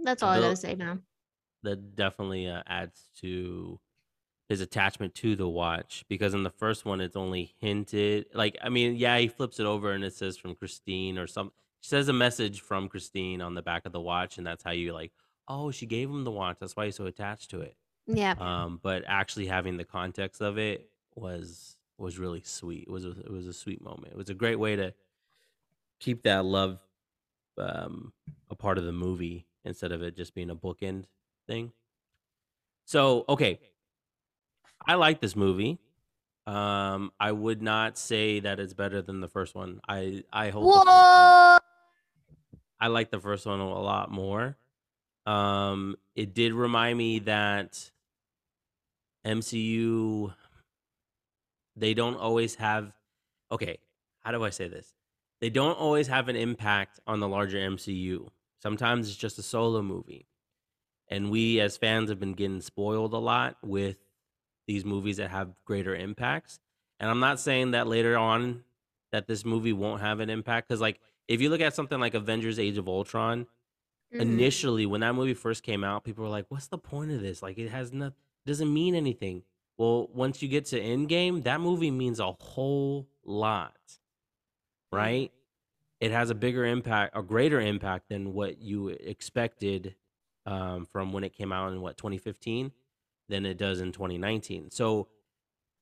That's all I gotta say now. That definitely uh, adds to his attachment to the watch because in the first one it's only hinted. Like I mean, yeah, he flips it over and it says from Christine or some. Says a message from Christine on the back of the watch, and that's how you like. Oh, she gave him the watch. That's why he's so attached to it. Yeah. um, but actually having the context of it was was really sweet. It was a, it was a sweet moment. It was a great way to keep that love um, a part of the movie instead of it just being a bookend thing. So okay, I like this movie. Um, I would not say that it's better than the first one. I I hope the first one- Whoa! I like the first one a lot more. Um, it did remind me that MCU they don't always have okay, how do I say this? They don't always have an impact on the larger MCU. Sometimes it's just a solo movie. And we as fans have been getting spoiled a lot with these movies that have greater impacts. And I'm not saying that later on that this movie won't have an impact cuz like if you look at something like Avengers Age of Ultron, Mhm. initially when that movie first came out, people were like, "What's the point of this? Like, it has nothing doesn't mean anything." Well, once you get to Endgame, that movie means a whole lot, right? It has a bigger impact, a greater impact than what you expected um, from when it came out in what 2015 than it does in 2019. So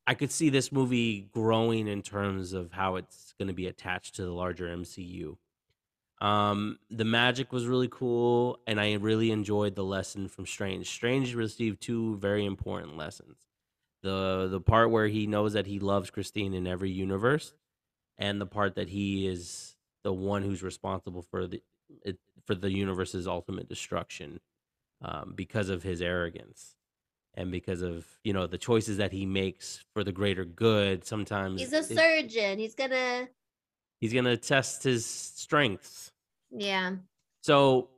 I could see this movie growing in terms of how it's going to be attached to the larger MCU. Um, the magic was really cool, and I really enjoyed the lesson from Strange. Strange received two very important lessons: the the part where he knows that he loves Christine in every universe, and the part that he is the one who's responsible for the it, for the universe's ultimate destruction um, because of his arrogance and because of you know the choices that he makes for the greater good. Sometimes He's a surgeon. He's gonna he's gonna test his strengths. yeah. So,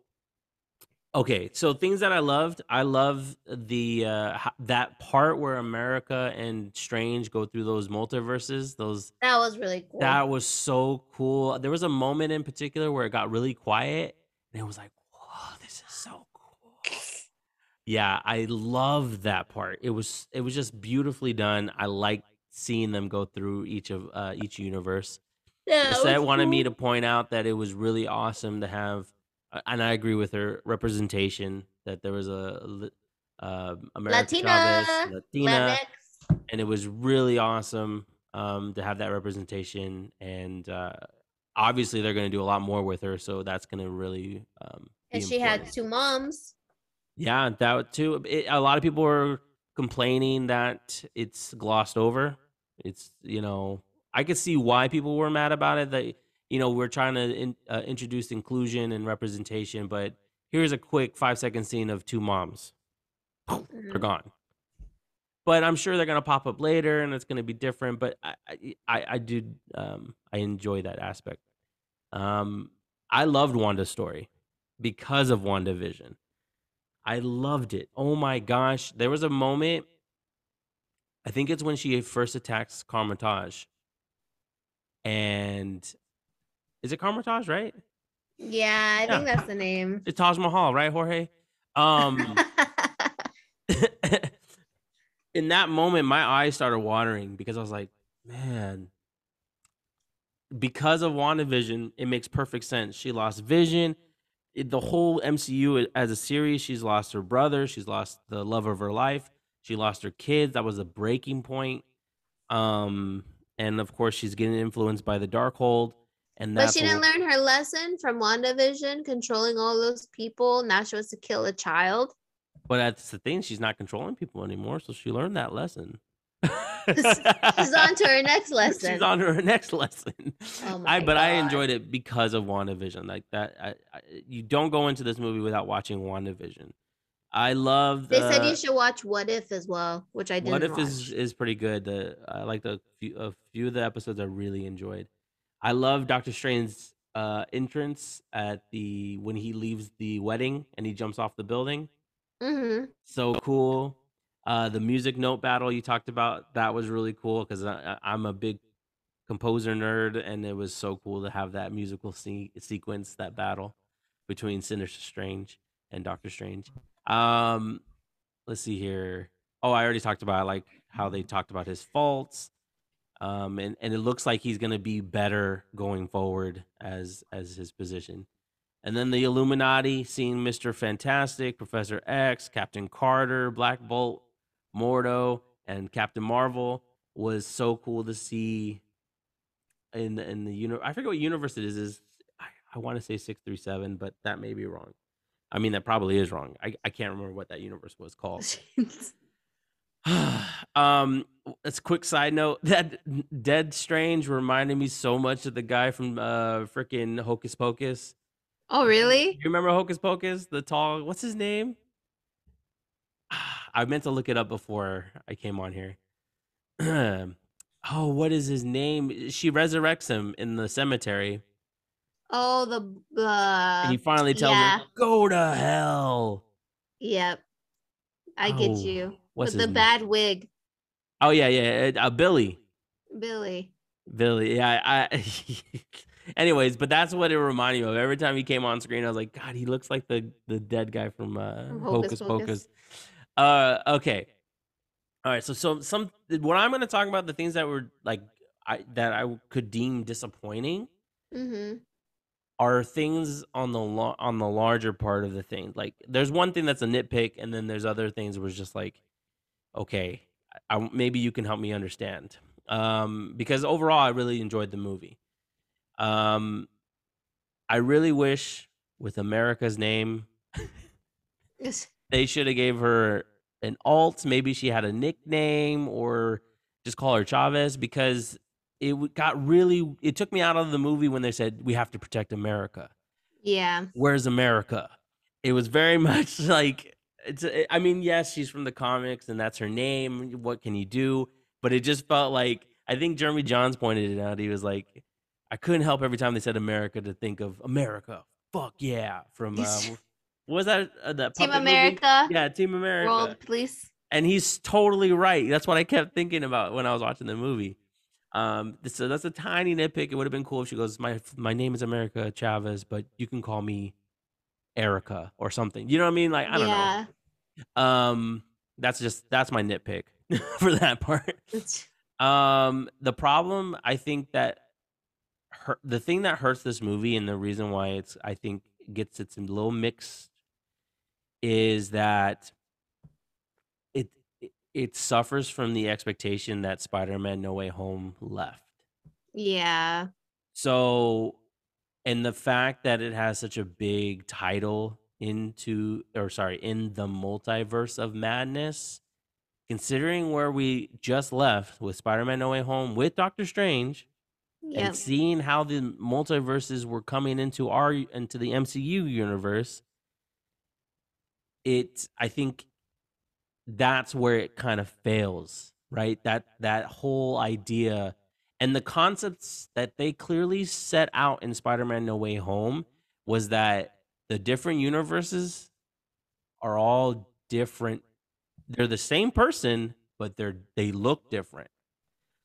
okay, so things that I loved, I love the uh that part where America and Strange go through those multiverses. Those That was really cool. that was so cool. There was a moment in particular where it got really quiet, and it was like, "Whoa, this is so cool." Yeah, I love that part. It was it was just beautifully done. I liked seeing them go through each of uh, each universe. yeah, Lisette wanted me to point out that it was really awesome to have, uh, and I agree with her representation that there was a uh, America Latina, Chavez, Latina, Latinx. and it was really awesome um, to have that representation. And uh, obviously, they're going to do a lot more with her, so that's going to really. Um, And she had two moms. Yeah, that too. It, a lot of people were complaining that it's glossed over. It's you know I could see why people were mad about it. That you know we're trying to in, uh, introduce inclusion and representation, but here's a quick five second scene of two moms. They're Mhm. gone. But I'm sure they're gonna pop up later, and it's gonna be different. But I I I, did um I enjoy that aspect. Um, I loved Wanda's story because of WandaVision. I loved it. Oh my gosh. There was a moment, I think it's when she first attacks Kamar-Taj. And is it Kamar-Taj, right? Yeah, I Yeah. think that's the name. It's Taj Mahal, right, Jorge? Um in that moment, my eyes started watering because I was like, man, because of WandaVision, it makes perfect sense. She lost vision. It- the whole MCU as a series, she's lost her brother. She's lost the love of her life. She lost her kids. That was a breaking point. Um, and of course, she's getting influenced by the Darkhold. And but she didn't what- learn her lesson from WandaVision, controlling all those people. Now she wants to kill a child. But that's the thing; she's not controlling people anymore, so she learned that lesson. She's on to her next lesson. She's on to her next lesson. Oh I but I enjoyed it because of WandaVision. Like that, I, I, you don't go into this movie without watching WandaVision. I love. They said you should watch What If as well, which I didn't What if watch. is is pretty good. The I like the few, a few of the episodes I really enjoyed. I love Doctor Strange's uh entrance at the when he leaves the wedding and he jumps off the building. Mm-hmm. so cool. Uh, the music note battle you talked about that was really cool because I'm a big composer nerd, and it was so cool to have that musical se- sequence, that battle between Sinister Strange and Doctor Strange. Um, let's see here. Oh, I already talked about like how they talked about his faults. Um, and, and it looks like he's gonna be better going forward as as his position. And then the Illuminati, seeing Mr. Fantastic, Professor X, Captain Carter, Black Bolt, Mordo, and Captain Marvel was so cool to see in the, in the universe. I forget what universe it is. Is I, I want to say six three seven, but that may be wrong. I mean, that probably is wrong. I, I can't remember what that universe was called. um, as a quick side note, that Dead Strange reminded me so much of the guy from uh freaking Hocus Pocus. oh, really? You remember Hocus Pocus? The tall, what's his name? I meant to look it up before I came on here. oh, what is his name? She resurrects him in the cemetery. Oh, the and uh, he finally tells yeah. her, "Go to hell." yep. I get Oh, you. what's With the name? bad wig, Oh yeah, yeah, uh, Billy. Billy. Billy. Yeah. I. Anyways, but that's what it reminded me of. Every time he came on screen, I was like, God, he looks like the the dead guy from uh, From Hocus Pocus. Pocus. Uh, okay. All right. So, so some what I'm going to talk about the things that were like I that I could deem disappointing Mm-hmm. are things on the lo- on the larger part of the thing. Like, there's one thing that's a nitpick, and then there's other things where it's just like, okay, I, I- maybe you can help me understand. Um, because overall, I really enjoyed the movie. Um, I really wish with America's name, yes. they should have gave her an alt. Maybe she had a nickname or just call her Chavez because it got really. It took me out of the movie when they said we have to protect America. Yeah. Where's America? It was very much like it's. I mean, yes, she's from the comics and that's her name. What can you do? But it just felt like I think Jeremy Jahns pointed it out. He was like, I couldn't help every time they said America to think of America. Fuck yeah! From uh, what was that uh, that Team puppet movie? America. Yeah, Team America. World Police. And he's totally right. That's what I kept thinking about when I was watching the movie. Um, so that's a tiny nitpick. It would have been cool if she goes, "My my name is America Chavez, but you can call me Erica or something." You know what I mean? Like I don't yeah. know. Um, that's just that's my nitpick for that part. Um, the problem I think that her, the thing that hurts this movie and the reason why it's I think gets its little mixed is that it, it suffers from the expectation that Spider-Man No Way Home left. Yeah. So, and the fact that it has such a big title into, or sorry, in the multiverse of madness, considering where we just left with Spider-Man No Way Home with Doctor Strange, and seeing how the multiverses were coming into our into the MCU universe, it I think that's where it kind of fails, right? That that whole idea and the concepts that they clearly set out in Spider-Man No Way Home was that the different universes are all different. They're the same person, but they're they look different.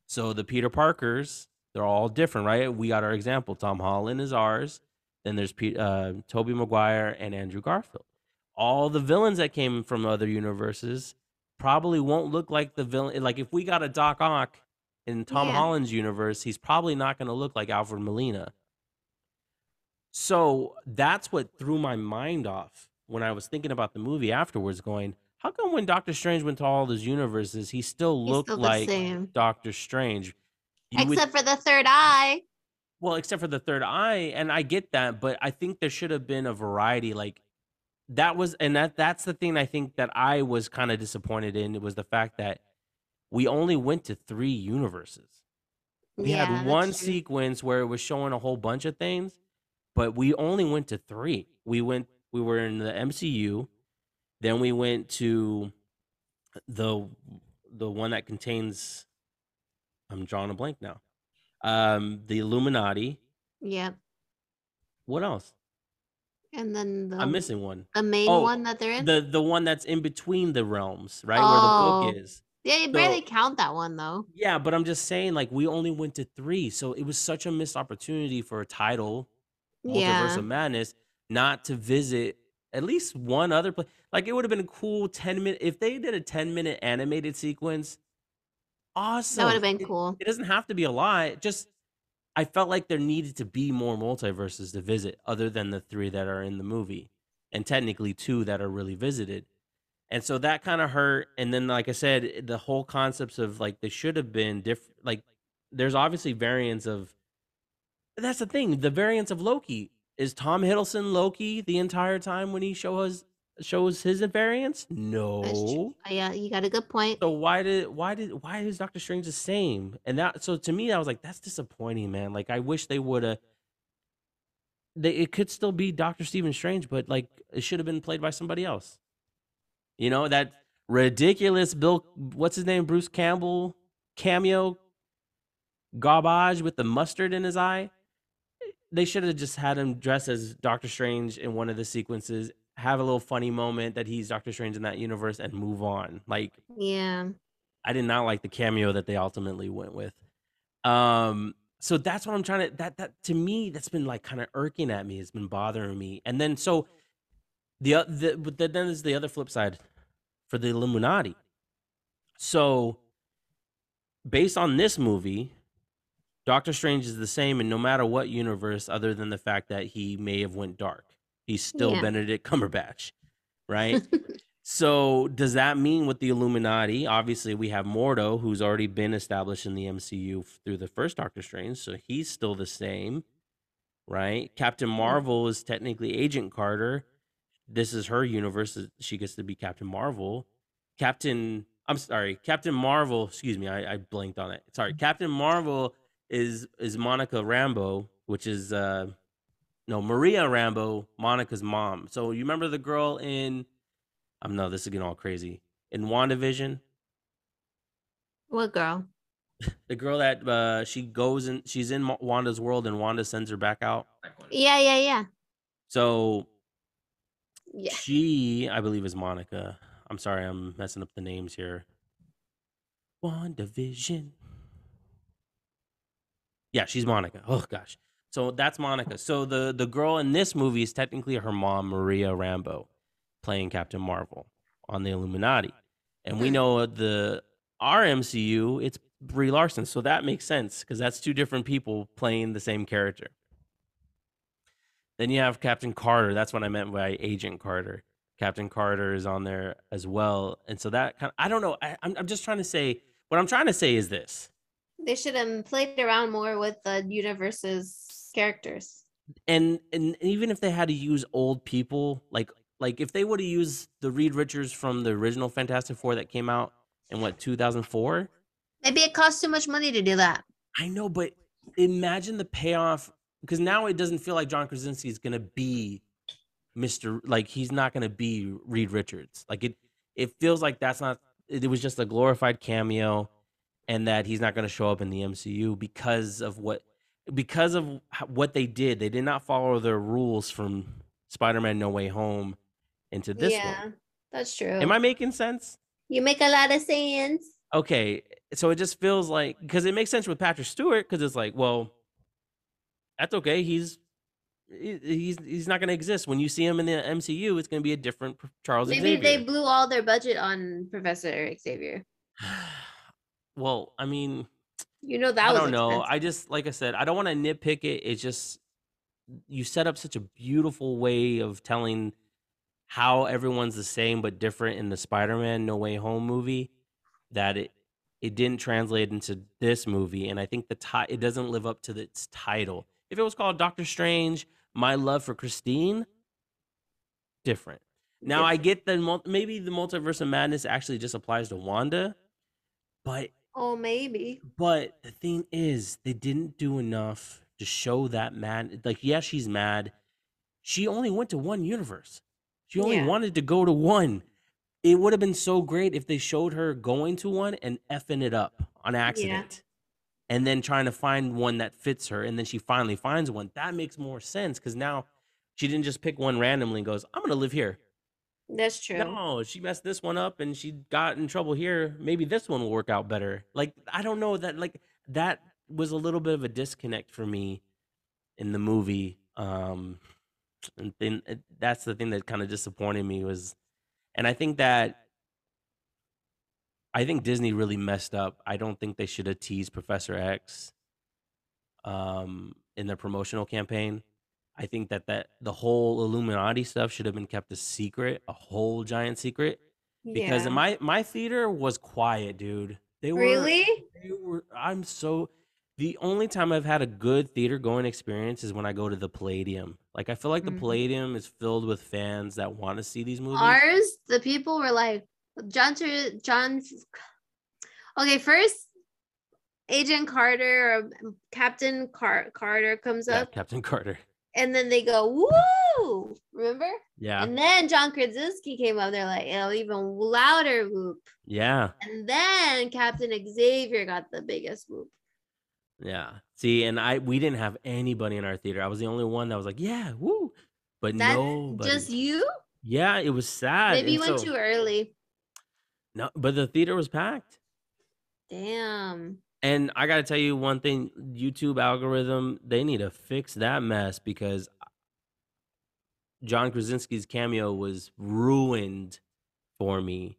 So the Peter Parkers, they're all different, right? We got our example. Tom Holland is ours. Then there's Pete, uh, Tobey Maguire and Andrew Garfield. All the villains that came from other universes probably won't look like the villain. Like if we got a Doc Ock in Tom Yeah. Holland's universe, he's probably not going to look like Alfred Molina. So that's what threw my mind off when I was thinking about the movie afterwards, going, how come when Doctor Strange went to all those universes, he still looked still like same. Doctor Strange? You would- Except for the third eye. well, except for the third eye, and I get that, but I think there should have been a variety. Like that was, and that that's the thing I think that I was kind of disappointed in. It was the fact that we only went to three universes. We yeah, had one sequence where it was showing a whole bunch of things, but we only went to three. We went, we were in the MCU, then we went to the the one that contains. I'm drawing a blank now. Um, the Illuminati. Yep. What else? And then the I'm missing one. the main Oh, one that they're in. The the one that's in between the realms, right? Where the Oh. book is. yeah, you barely so- count that one though. Yeah, but I'm just saying, like, we only went to three. So it was such a missed opportunity for a title, Multiverse Yeah. of Madness, not to visit at least one other place. Like, it would have been a cool 10 minute, if they did a 10 minute animated sequence, awesome. That would have been It- cool. It doesn't have to be a lot. Just, I felt like there needed to be more multiverses to visit other than the three that are in the movie, and technically two that are really visited. And so that kind of hurt. And then, like I said, eh, the whole concepts of like they should have been different. Like, there's obviously variants of. That's the thing. The variants of Loki is Tom Hiddleston Loki the entire time when he shows shows his invariance? No. Uh, Yeah, you got a good point. So why did why did why is Doctor Strange the same? And that so to me I was like that's disappointing, man. Like I wish they would have. They it could still be Doctor Stephen Strange, but like it should have been played by somebody else. You know that ridiculous Bill, what's his name, Bruce Campbell cameo, garbage with the mustard in his eye. They should have just had him dress as Doctor Strange in one of the sequences, have a little funny moment that he's Doctor Strange in that universe, and move on. Like Yeah. I did not like the cameo that they ultimately went with. Um, so that's what I'm trying to that that to me that's been like kind of irking at me. It's been bothering me. And then so the the but then there's the other flip side for the Illuminati. So based on this movie, Doctor Strange is the same in no matter what universe, other than the fact that he may have went dark. He's still Yeah. Benedict Cumberbatch, right? So does that mean with the Illuminati? Obviously, we have Mordo, who's already been established in the MCU through the first Doctor Strange, so he's still the same, right? Captain Marvel is technically Agent Carter. This is her universe; she gets to be Captain Marvel. Captain, I'm sorry, Captain Marvel. Excuse me, I, I blanked on it. Sorry, Captain Marvel is is Monica Rambeau, which is uh no Maria Rambeau, Monica's mom. So you remember the girl in I'm no, this is getting all crazy. In WandaVision, what girl? the girl that uh she goes and she's in Wanda's world and Wanda sends her back out. Yeah, yeah, yeah. So Yeah. she, I believe, is Monica. I'm sorry, I'm messing up the names here. WandaVision. Yeah, she's Monica. Oh gosh. So that's Monica. So the the girl in this movie is technically her mom, Maria Rambeau, playing Captain Marvel on the Illuminati. And we Hmm. know the our MCU, it's Brie Larson. So that makes sense because that's two different people playing the same character. Then you have Captain Carter. That's what I meant by Agent Carter. Captain Carter is on there as well, and so that kind of I don't know. I, I'm I'm just trying to say what I'm trying to say is this. They should have played around more with the universe's characters. and and even if they had to use old people like like if they would have used the reed richards from the original fantastic four that came out in what 2004 Maybe it costs too much money to do that. i know but imagine the payoff because now it doesn't feel like john krasinski is gonna be mr like he's not gonna be reed richards like it it feels like that's not it it was just a glorified cameo and that he's not going to show up in the mcu because of what because of what they did they did not follow their rules from spider-man no way home into this yeah, one that's true. am i making sense you make a lot of sense. okay so it just feels like because it makes sense with patrick stewart because it's like well that's okay he's he's he's not going to exist when you see him in the mcu it's going to be a different charles Maybe xavier they blew all their budget on Professor Xavier. well i mean You know that I don't know. expensive. I just like I said, I don't want to nitpick it. It's just you set up such a beautiful way of telling how everyone's the same but different in the Spider-Man No Way Home movie that it it didn't translate into this movie and I think the ti- it doesn't live up to its title. If it was called Doctor Strange, My Love for Christine, different. Now I get the maybe the multiverse of madness actually just applies to Wanda, but Oh, maybe. but the thing is, they didn't do enough to show that mad. Like, yeah, she's mad. She only went to one universe. She only Yeah. wanted to go to one. It would have been so great if they showed her going to one and effing it up on accident. And then trying to find one that fits her. And then she finally finds one. That makes more sense because now she didn't just pick one randomly and goes, I'm going to live here. That's true. No, she messed this one up and she got in trouble here. Maybe this one will work out better. Like I don't know that like that was a little bit of a disconnect for me in the movie. Um and then that's the thing that kind of disappointed me was and I think that I think Disney really messed up. I don't think they should have teased Professor X um in their promotional campaign. I think that that the whole Illuminati stuff should have been kept a secret, a whole giant secret. Because yeah. my my theater was quiet, dude. They were really? they were. I'm so. The only time I've had a good theater going experience is when I go to the Palladium. Like I feel like the Mhm. Palladium is filled with fans that want to see these movies. Ours, the people were like, John, Ter- John. Okay, first, Agent Carter or Captain Car- Carter comes Yeah, up, Captain Carter. And then they go, "Woo!" Remember? Yeah, And then John Krasinski came up. They're like, "Oh, even louder whoop!" yeah, And then Captain Xavier got the biggest whoop. yeah. See, and I we didn't have anybody in our theater. I was the only one that was like, yeah, woo. But nobody. just you. yeah, it was sad. Maybe you went so- too early. No, but the theater was packed. Damn. And I got to tell you one thing YouTube algorithm, they need to fix that mess because John Krasinski's cameo was ruined for me.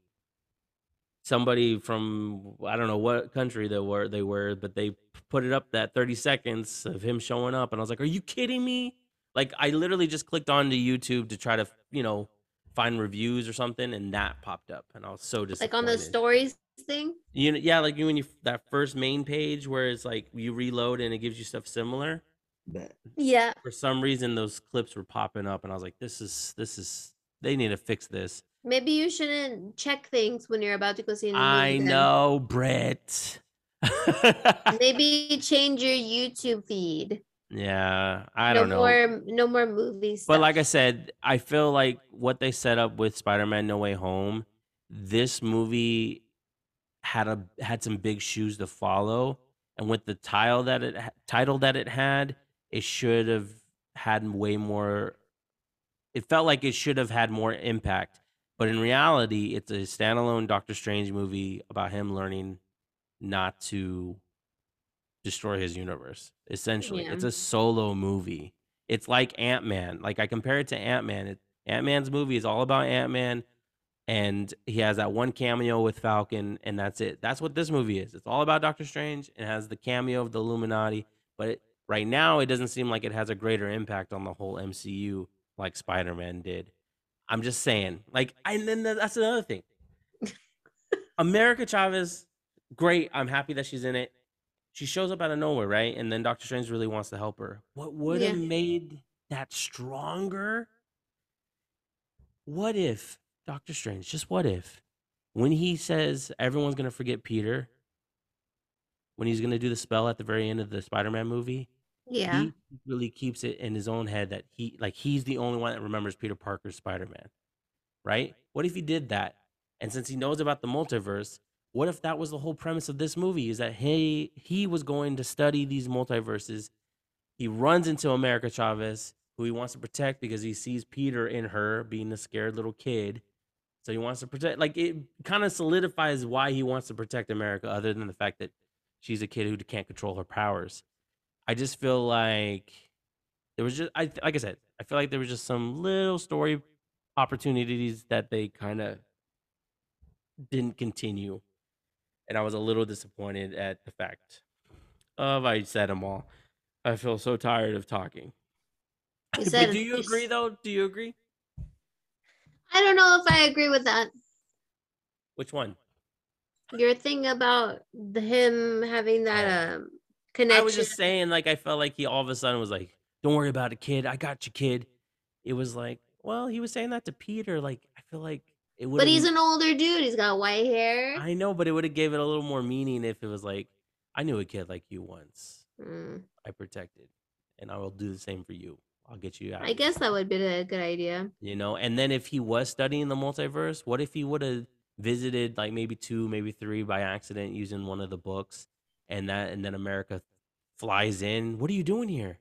Somebody from I don't know what country they were they were, but they put it up that 30 seconds of him showing up and I was like, "Are you kidding me?" Like I literally just clicked onto YouTube to try to, you know, find reviews or something and that popped up and I was so disappointed. Like on the stories thing. You know, yeah, like you when you that first main page where it's like you reload and it gives you stuff similar. Yeah. For some reason, those clips were popping up, and I was like, "This is this is they need to fix this." Maybe you shouldn't check things when you're about to go see a new I then. know, Brett. Maybe change your YouTube feed. yeah, I no don't know. more no more movies. But like I said, I feel like what they set up with Spider-Man No Way Home, this movie had a had some big shoes to follow, and with the tile that it title that it had, it should have had way more. It felt like it should have had more impact, but in reality, it's a standalone Doctor Strange movie about him learning not to destroy his universe. Essentially, Yeah. it's a solo movie. It's like Ant Man. Like I compare it to Ant Man. Ant Man's movie is all about Ant Man, and he has that one cameo with Falcon, and that's it. That's what this movie is. It's all about Doctor Strange. It has the cameo of the Illuminati, but it, right now it doesn't seem like it has a greater impact on the whole MCU like Spider Man did. I'm just saying. Like, and then that's another thing. America Chavez, great. I'm happy that she's in it. She shows up out of nowhere, right? And then Doctor Strange really wants to help her. What would have Yeah. made that stronger? What if Doctor Strange, just what if, when he says everyone's gonna forget Peter, when he's gonna do the spell at the very end of the Spider-Man movie, Yeah. he really keeps it in his own head that he like he's the only one that remembers Peter Parker's Spider-Man. Right? What if he did that? And since he knows about the multiverse, what if that was the whole premise of this movie is that he he was going to study these multiverses. He runs into America Chavez, who he wants to protect because he sees Peter in her being a scared little kid. So he wants to protect like it kind of solidifies why he wants to protect America other than the fact that she's a kid who can't control her powers. I just feel like there was just I like I said, I feel like there was just some little story opportunities that they kind of didn't continue. And I was a little disappointed at the fact of I said them all. I feel so tired of talking. Said do you agree though? Do you agree? I don't know if I agree with that. Which one? Your thing about the, him having that um connection. I was just saying, like, I felt like he all of a sudden was like, "Don't worry about it, kid. I got you, kid." It was like, well, he was saying that to Peter. Like, I feel like it would. but he's an older dude. He's got white hair. I know, but it would have gave it a little more meaning if it was like, "I knew a kid like you once. Mm, I protected, and I will do the same for you. I'll get you out." I guess that would be a good idea. you know. And then if he was studying the multiverse, what if he would have visited like maybe two, maybe three by accident using one of the books, and that, and then America flies in. What are you doing here?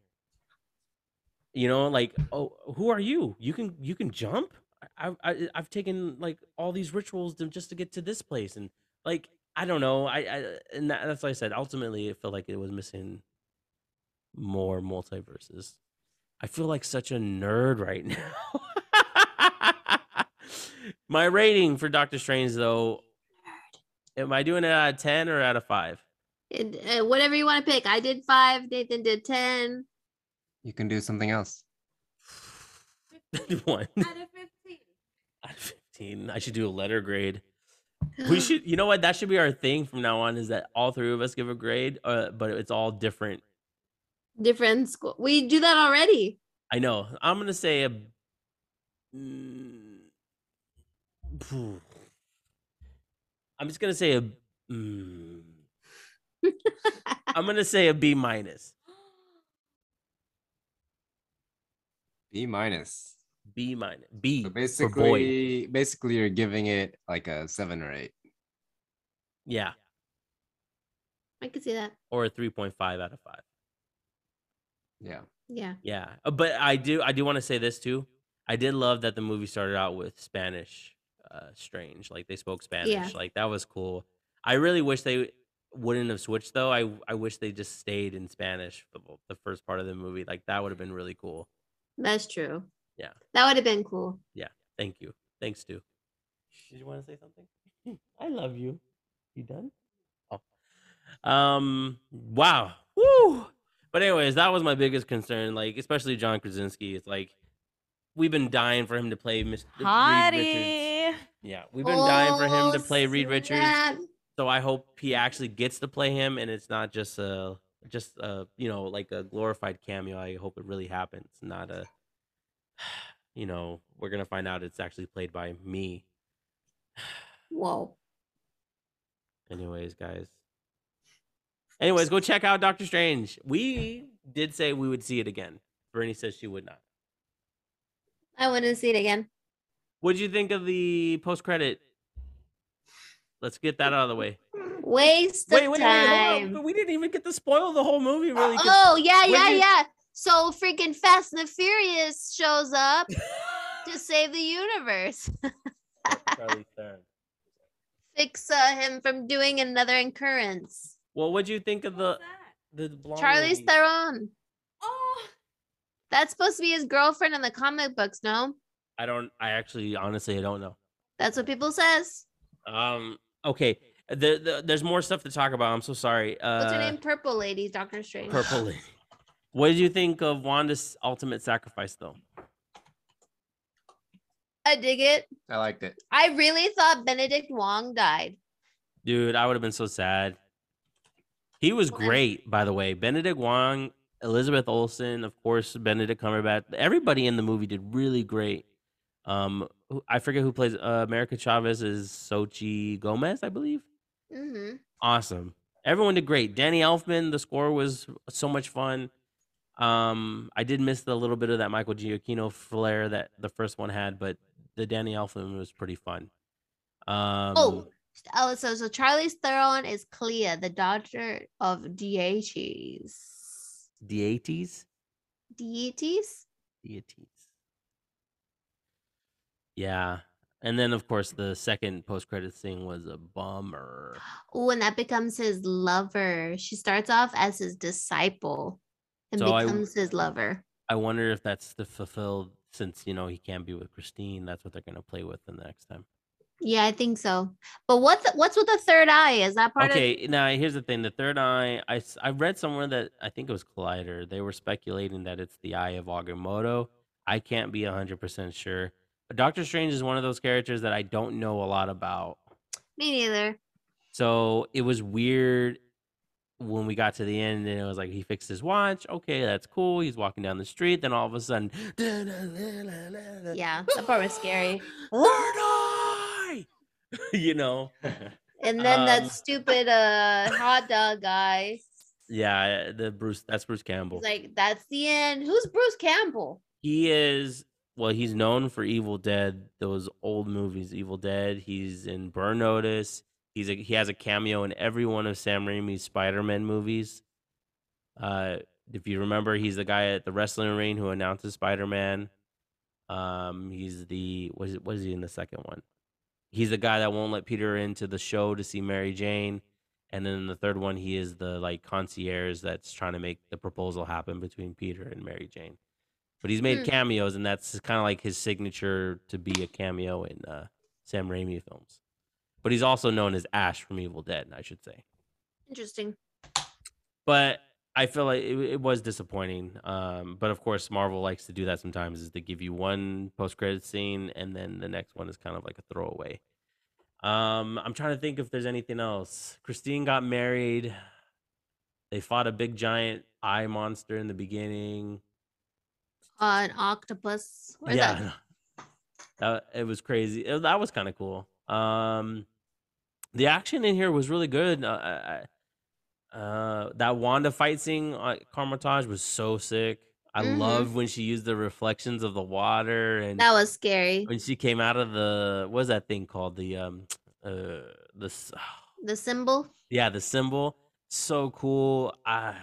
You know, like, oh, who are you? You can you can jump. I, I I've taken like all these rituals to, just to get to this place, and like I don't know. I, I and that, that's why I said ultimately it felt like it was missing more multiverses. I feel like such a nerd right now. My rating for Doctor Strange, though, am I doing it out of ten or out of five? It, uh, whatever you want to pick. I did five. Nathan did ten. You can do something else. One Out of fifteen. out of fifteen. I should do a letter grade. We should, you know what? That should be our thing from now on. Is that all three of us give a grade, uh, but it's all different. Different school. We do that already. I know. I'm gonna say a. Mm, I'm just gonna say a. mm, I'm gonna say a B minus. B minus. B minus. B So basically, basically, you're giving it like a seven or eight. Yeah, I could see that. or a 3.5 out of five. Yeah. Yeah. Yeah, uh, but I do. I do want to say this too. I did love that the movie started out with Spanish, uh, strange. Like they spoke Spanish. Like that was cool. I really wish they wouldn't have switched though. I I wish they just stayed in Spanish for the, the first part of the movie. Like that would have been really cool. That's true. Yeah. That would have been cool. Yeah. Thank you. Thanks, Stu. Did you want to say something? I love you. You done? Oh. Um. Wow. Woo. But anyways, that was my biggest concern. Like, especially John Krasinski. It's like we've been dying for him to play Mr. Reed Richards. Yeah, we've been dying for him to Oh, play Reed Richards. snap. So I hope he actually gets to play him, and it's not just a just a you know like a glorified cameo. I hope it really happens, not a you know we're gonna find out it's actually played by me. Whoa. Anyways, guys. Anyways, go check out Doctor Strange. We did say we would see it again. Bernie says she would not. I want to see it again. What would you think of the post credit? Let's get that out of the way. Waste Wait, of wait, wait, time. on. We didn't even get to spoil the whole movie, really. 'cause- oh yeah, yeah, did- yeah. So freaking Fast and the Furious shows up to save the universe. Fix uh, him from doing another incursion. Well, what'd you think of the the blonde Charlize lady? Theron. Oh, That's supposed to be his girlfriend in the comic books, no? I don't. I actually, honestly, I don't know. That's what people says. Um. Okay. The, the, there's more stuff to talk about. I'm so sorry. Uh, What's her name? Purple Lady, Doctor Strange. Purple Lady. What did you think of Wanda's ultimate sacrifice, though? I dig it. I liked it. I really thought Benedict Wong died. Dude, I would have been so sad. He was great, by the way. Benedict Wong, Elizabeth Olsen, of course, Benedict Cumberbatch. Everybody in the movie did really great. Um, I forget who plays uh, America Chavez is Xochitl Gomez, I believe. Mm-hmm. Awesome. Everyone did great. Danny Elfman, the score was so much fun. Um, I did miss the little bit of that Michael Giacchino flair that the first one had, but the Danny Elfman was pretty fun. Um, Oh, oh, so so Charlize Theron is Clea, the daughter of deities. deities, Deities? deities. Yeah, and then of course the second post credit scene was a bummer. Oh, and that becomes his lover. She starts off as his disciple and So I- becomes his lover. I wonder if that's to fulfill since you know he can't be with Christine. That's what they're gonna play with the next time. Yeah, I think so. But what's what's with the third eye? Is that part of Okay, now here's the thing: the third eye. I I read somewhere that I think it was Collider. They were speculating that it's the eye of Agamotto. I can't be hundred percent sure. But Doctor Strange is one of those characters that I don't know a lot about. me neither? So it was weird when we got to the end and it was like he fixed his watch. Okay, that's cool. He's walking down the street. Then all of a sudden, Yeah, that part was scary. Third eye! you know. And then Um, that stupid uh hot dog guy. Yeah, the Bruce. That's Bruce Campbell. He's like, that's the end. Who's Bruce Campbell? He is well, he's known for Evil Dead, those old movies, Evil Dead. He's in Burn Notice. He's a, he has a cameo in every one of Sam Raimi's Spider-Man movies. Uh, if you remember, he's the guy at the wrestling ring who announces Spider-Man. Um, he's the was it was he in the second one? He's the guy that won't let Peter into the show to see Mary Jane. And then in the third one, he is the like concierge that's trying to make the proposal happen between Peter and Mary Jane but he's made Hmm. cameos, and that's kind of like his signature to be a cameo in uh, Sam Raimi films. But he's also known as Ash from Evil Dead, I should say. Interesting. But I feel like it, it was disappointing. Um, but of course, Marvel likes to do that sometimes, is to give you one post-credit scene, and then the next one is kind of like a throwaway. Um, I'm trying to think if there's anything else. Christine got married. They fought a big giant eye monster in the beginning. Uh, an octopus. Where's yeah, that? that it was crazy. It- that was kind of cool. Um, the action in here was really good. Uh, I- uh, that Wanda fight scene at Kamar-Taj was so sick. I Mhm. love when she used the reflections of the water and That was scary. when she came out of the what's that thing called the um uh this The symbol. yeah the symbol so cool. Uh,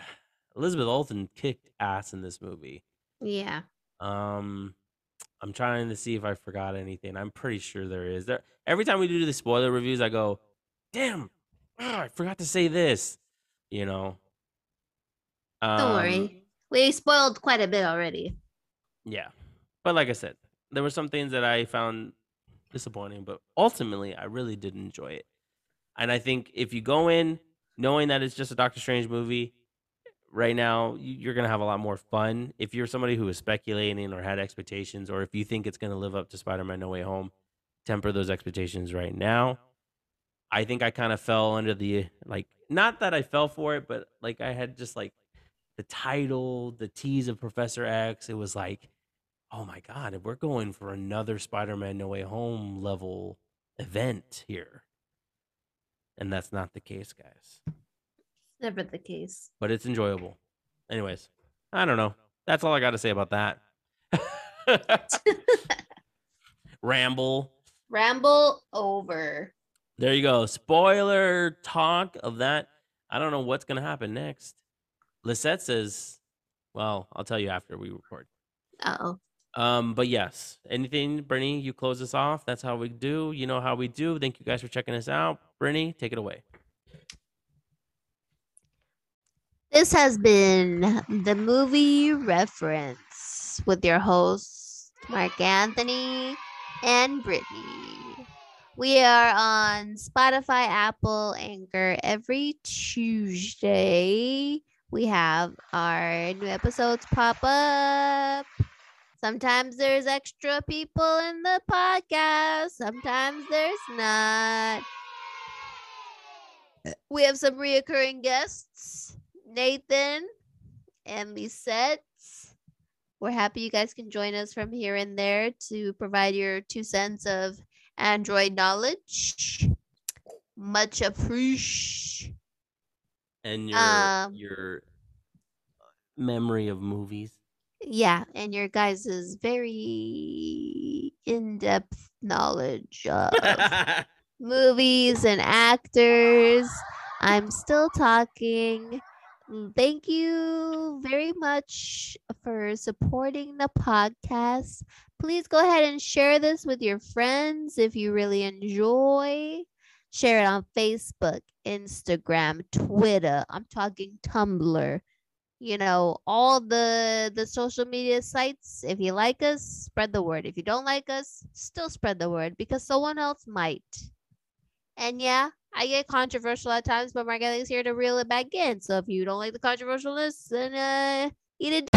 Elizabeth Olsen kicked ass in this movie. Yeah. Um, I'm trying to see if I forgot anything. I'm pretty sure there is. There every time we do the spoiler reviews, I go, "Damn, ah, I forgot to say this." You know. Don't Um, worry. We spoiled quite a bit already. Yeah, but like I said, there were some things that I found disappointing, but ultimately, I really did enjoy it. And I think if you go in knowing that it's just a Doctor Strange movie, right now you- you're gonna have a lot more fun. If you're somebody who is speculating or had expectations, or if you think it's gonna live up to Spider-Man: No Way Home, temper those expectations right now. I think I kind of fell under the like, not that I fell for it, but like I had just like the title, the tease of Professor X. It was like, oh my god, we're going for another Spider-Man: No Way Home level event here, and that's not the case, guys Never the case. but it's enjoyable. Anyways, I don't know. That's all I got to say about that. Ramble. Ramble over. There you go. Spoiler talk of that. I don't know what's going to happen next. Lisette says, well, I'll tell you after we record. Uh oh. Um, but yes, anything, Brittany, you close us off. That's how we do. You know how we do. Thank you guys for checking us out. Brittany, take it away. This has been the movie reference with your hosts, Marc Anthony and Brittany. We are on Spotify, Apple, Anchor every Tuesday. We have our new episodes pop up. Sometimes there's extra people in the podcast. Sometimes there's not. We have some reoccurring guests, Nathan and Lisette. We're happy you guys can join us from here and there to provide your two cents of Android knowledge. Much appreciated. And your Um, your memory of movies. Yeah, and your guys' very in-depth knowledge of movies and actors. I'm still talking. Thank you very much for supporting the podcast. Please go ahead and share this with your friends if you really enjoy. Share it on Facebook, Instagram, Twitter. I'm talking Tumblr. You know, all the the social media sites. If you like us, spread the word. If you don't like us, still spread the word because someone else might. And yeah, I get controversial at times, but Margaret's here to reel it back in. So if you don't like the controversialness, then uh, eat a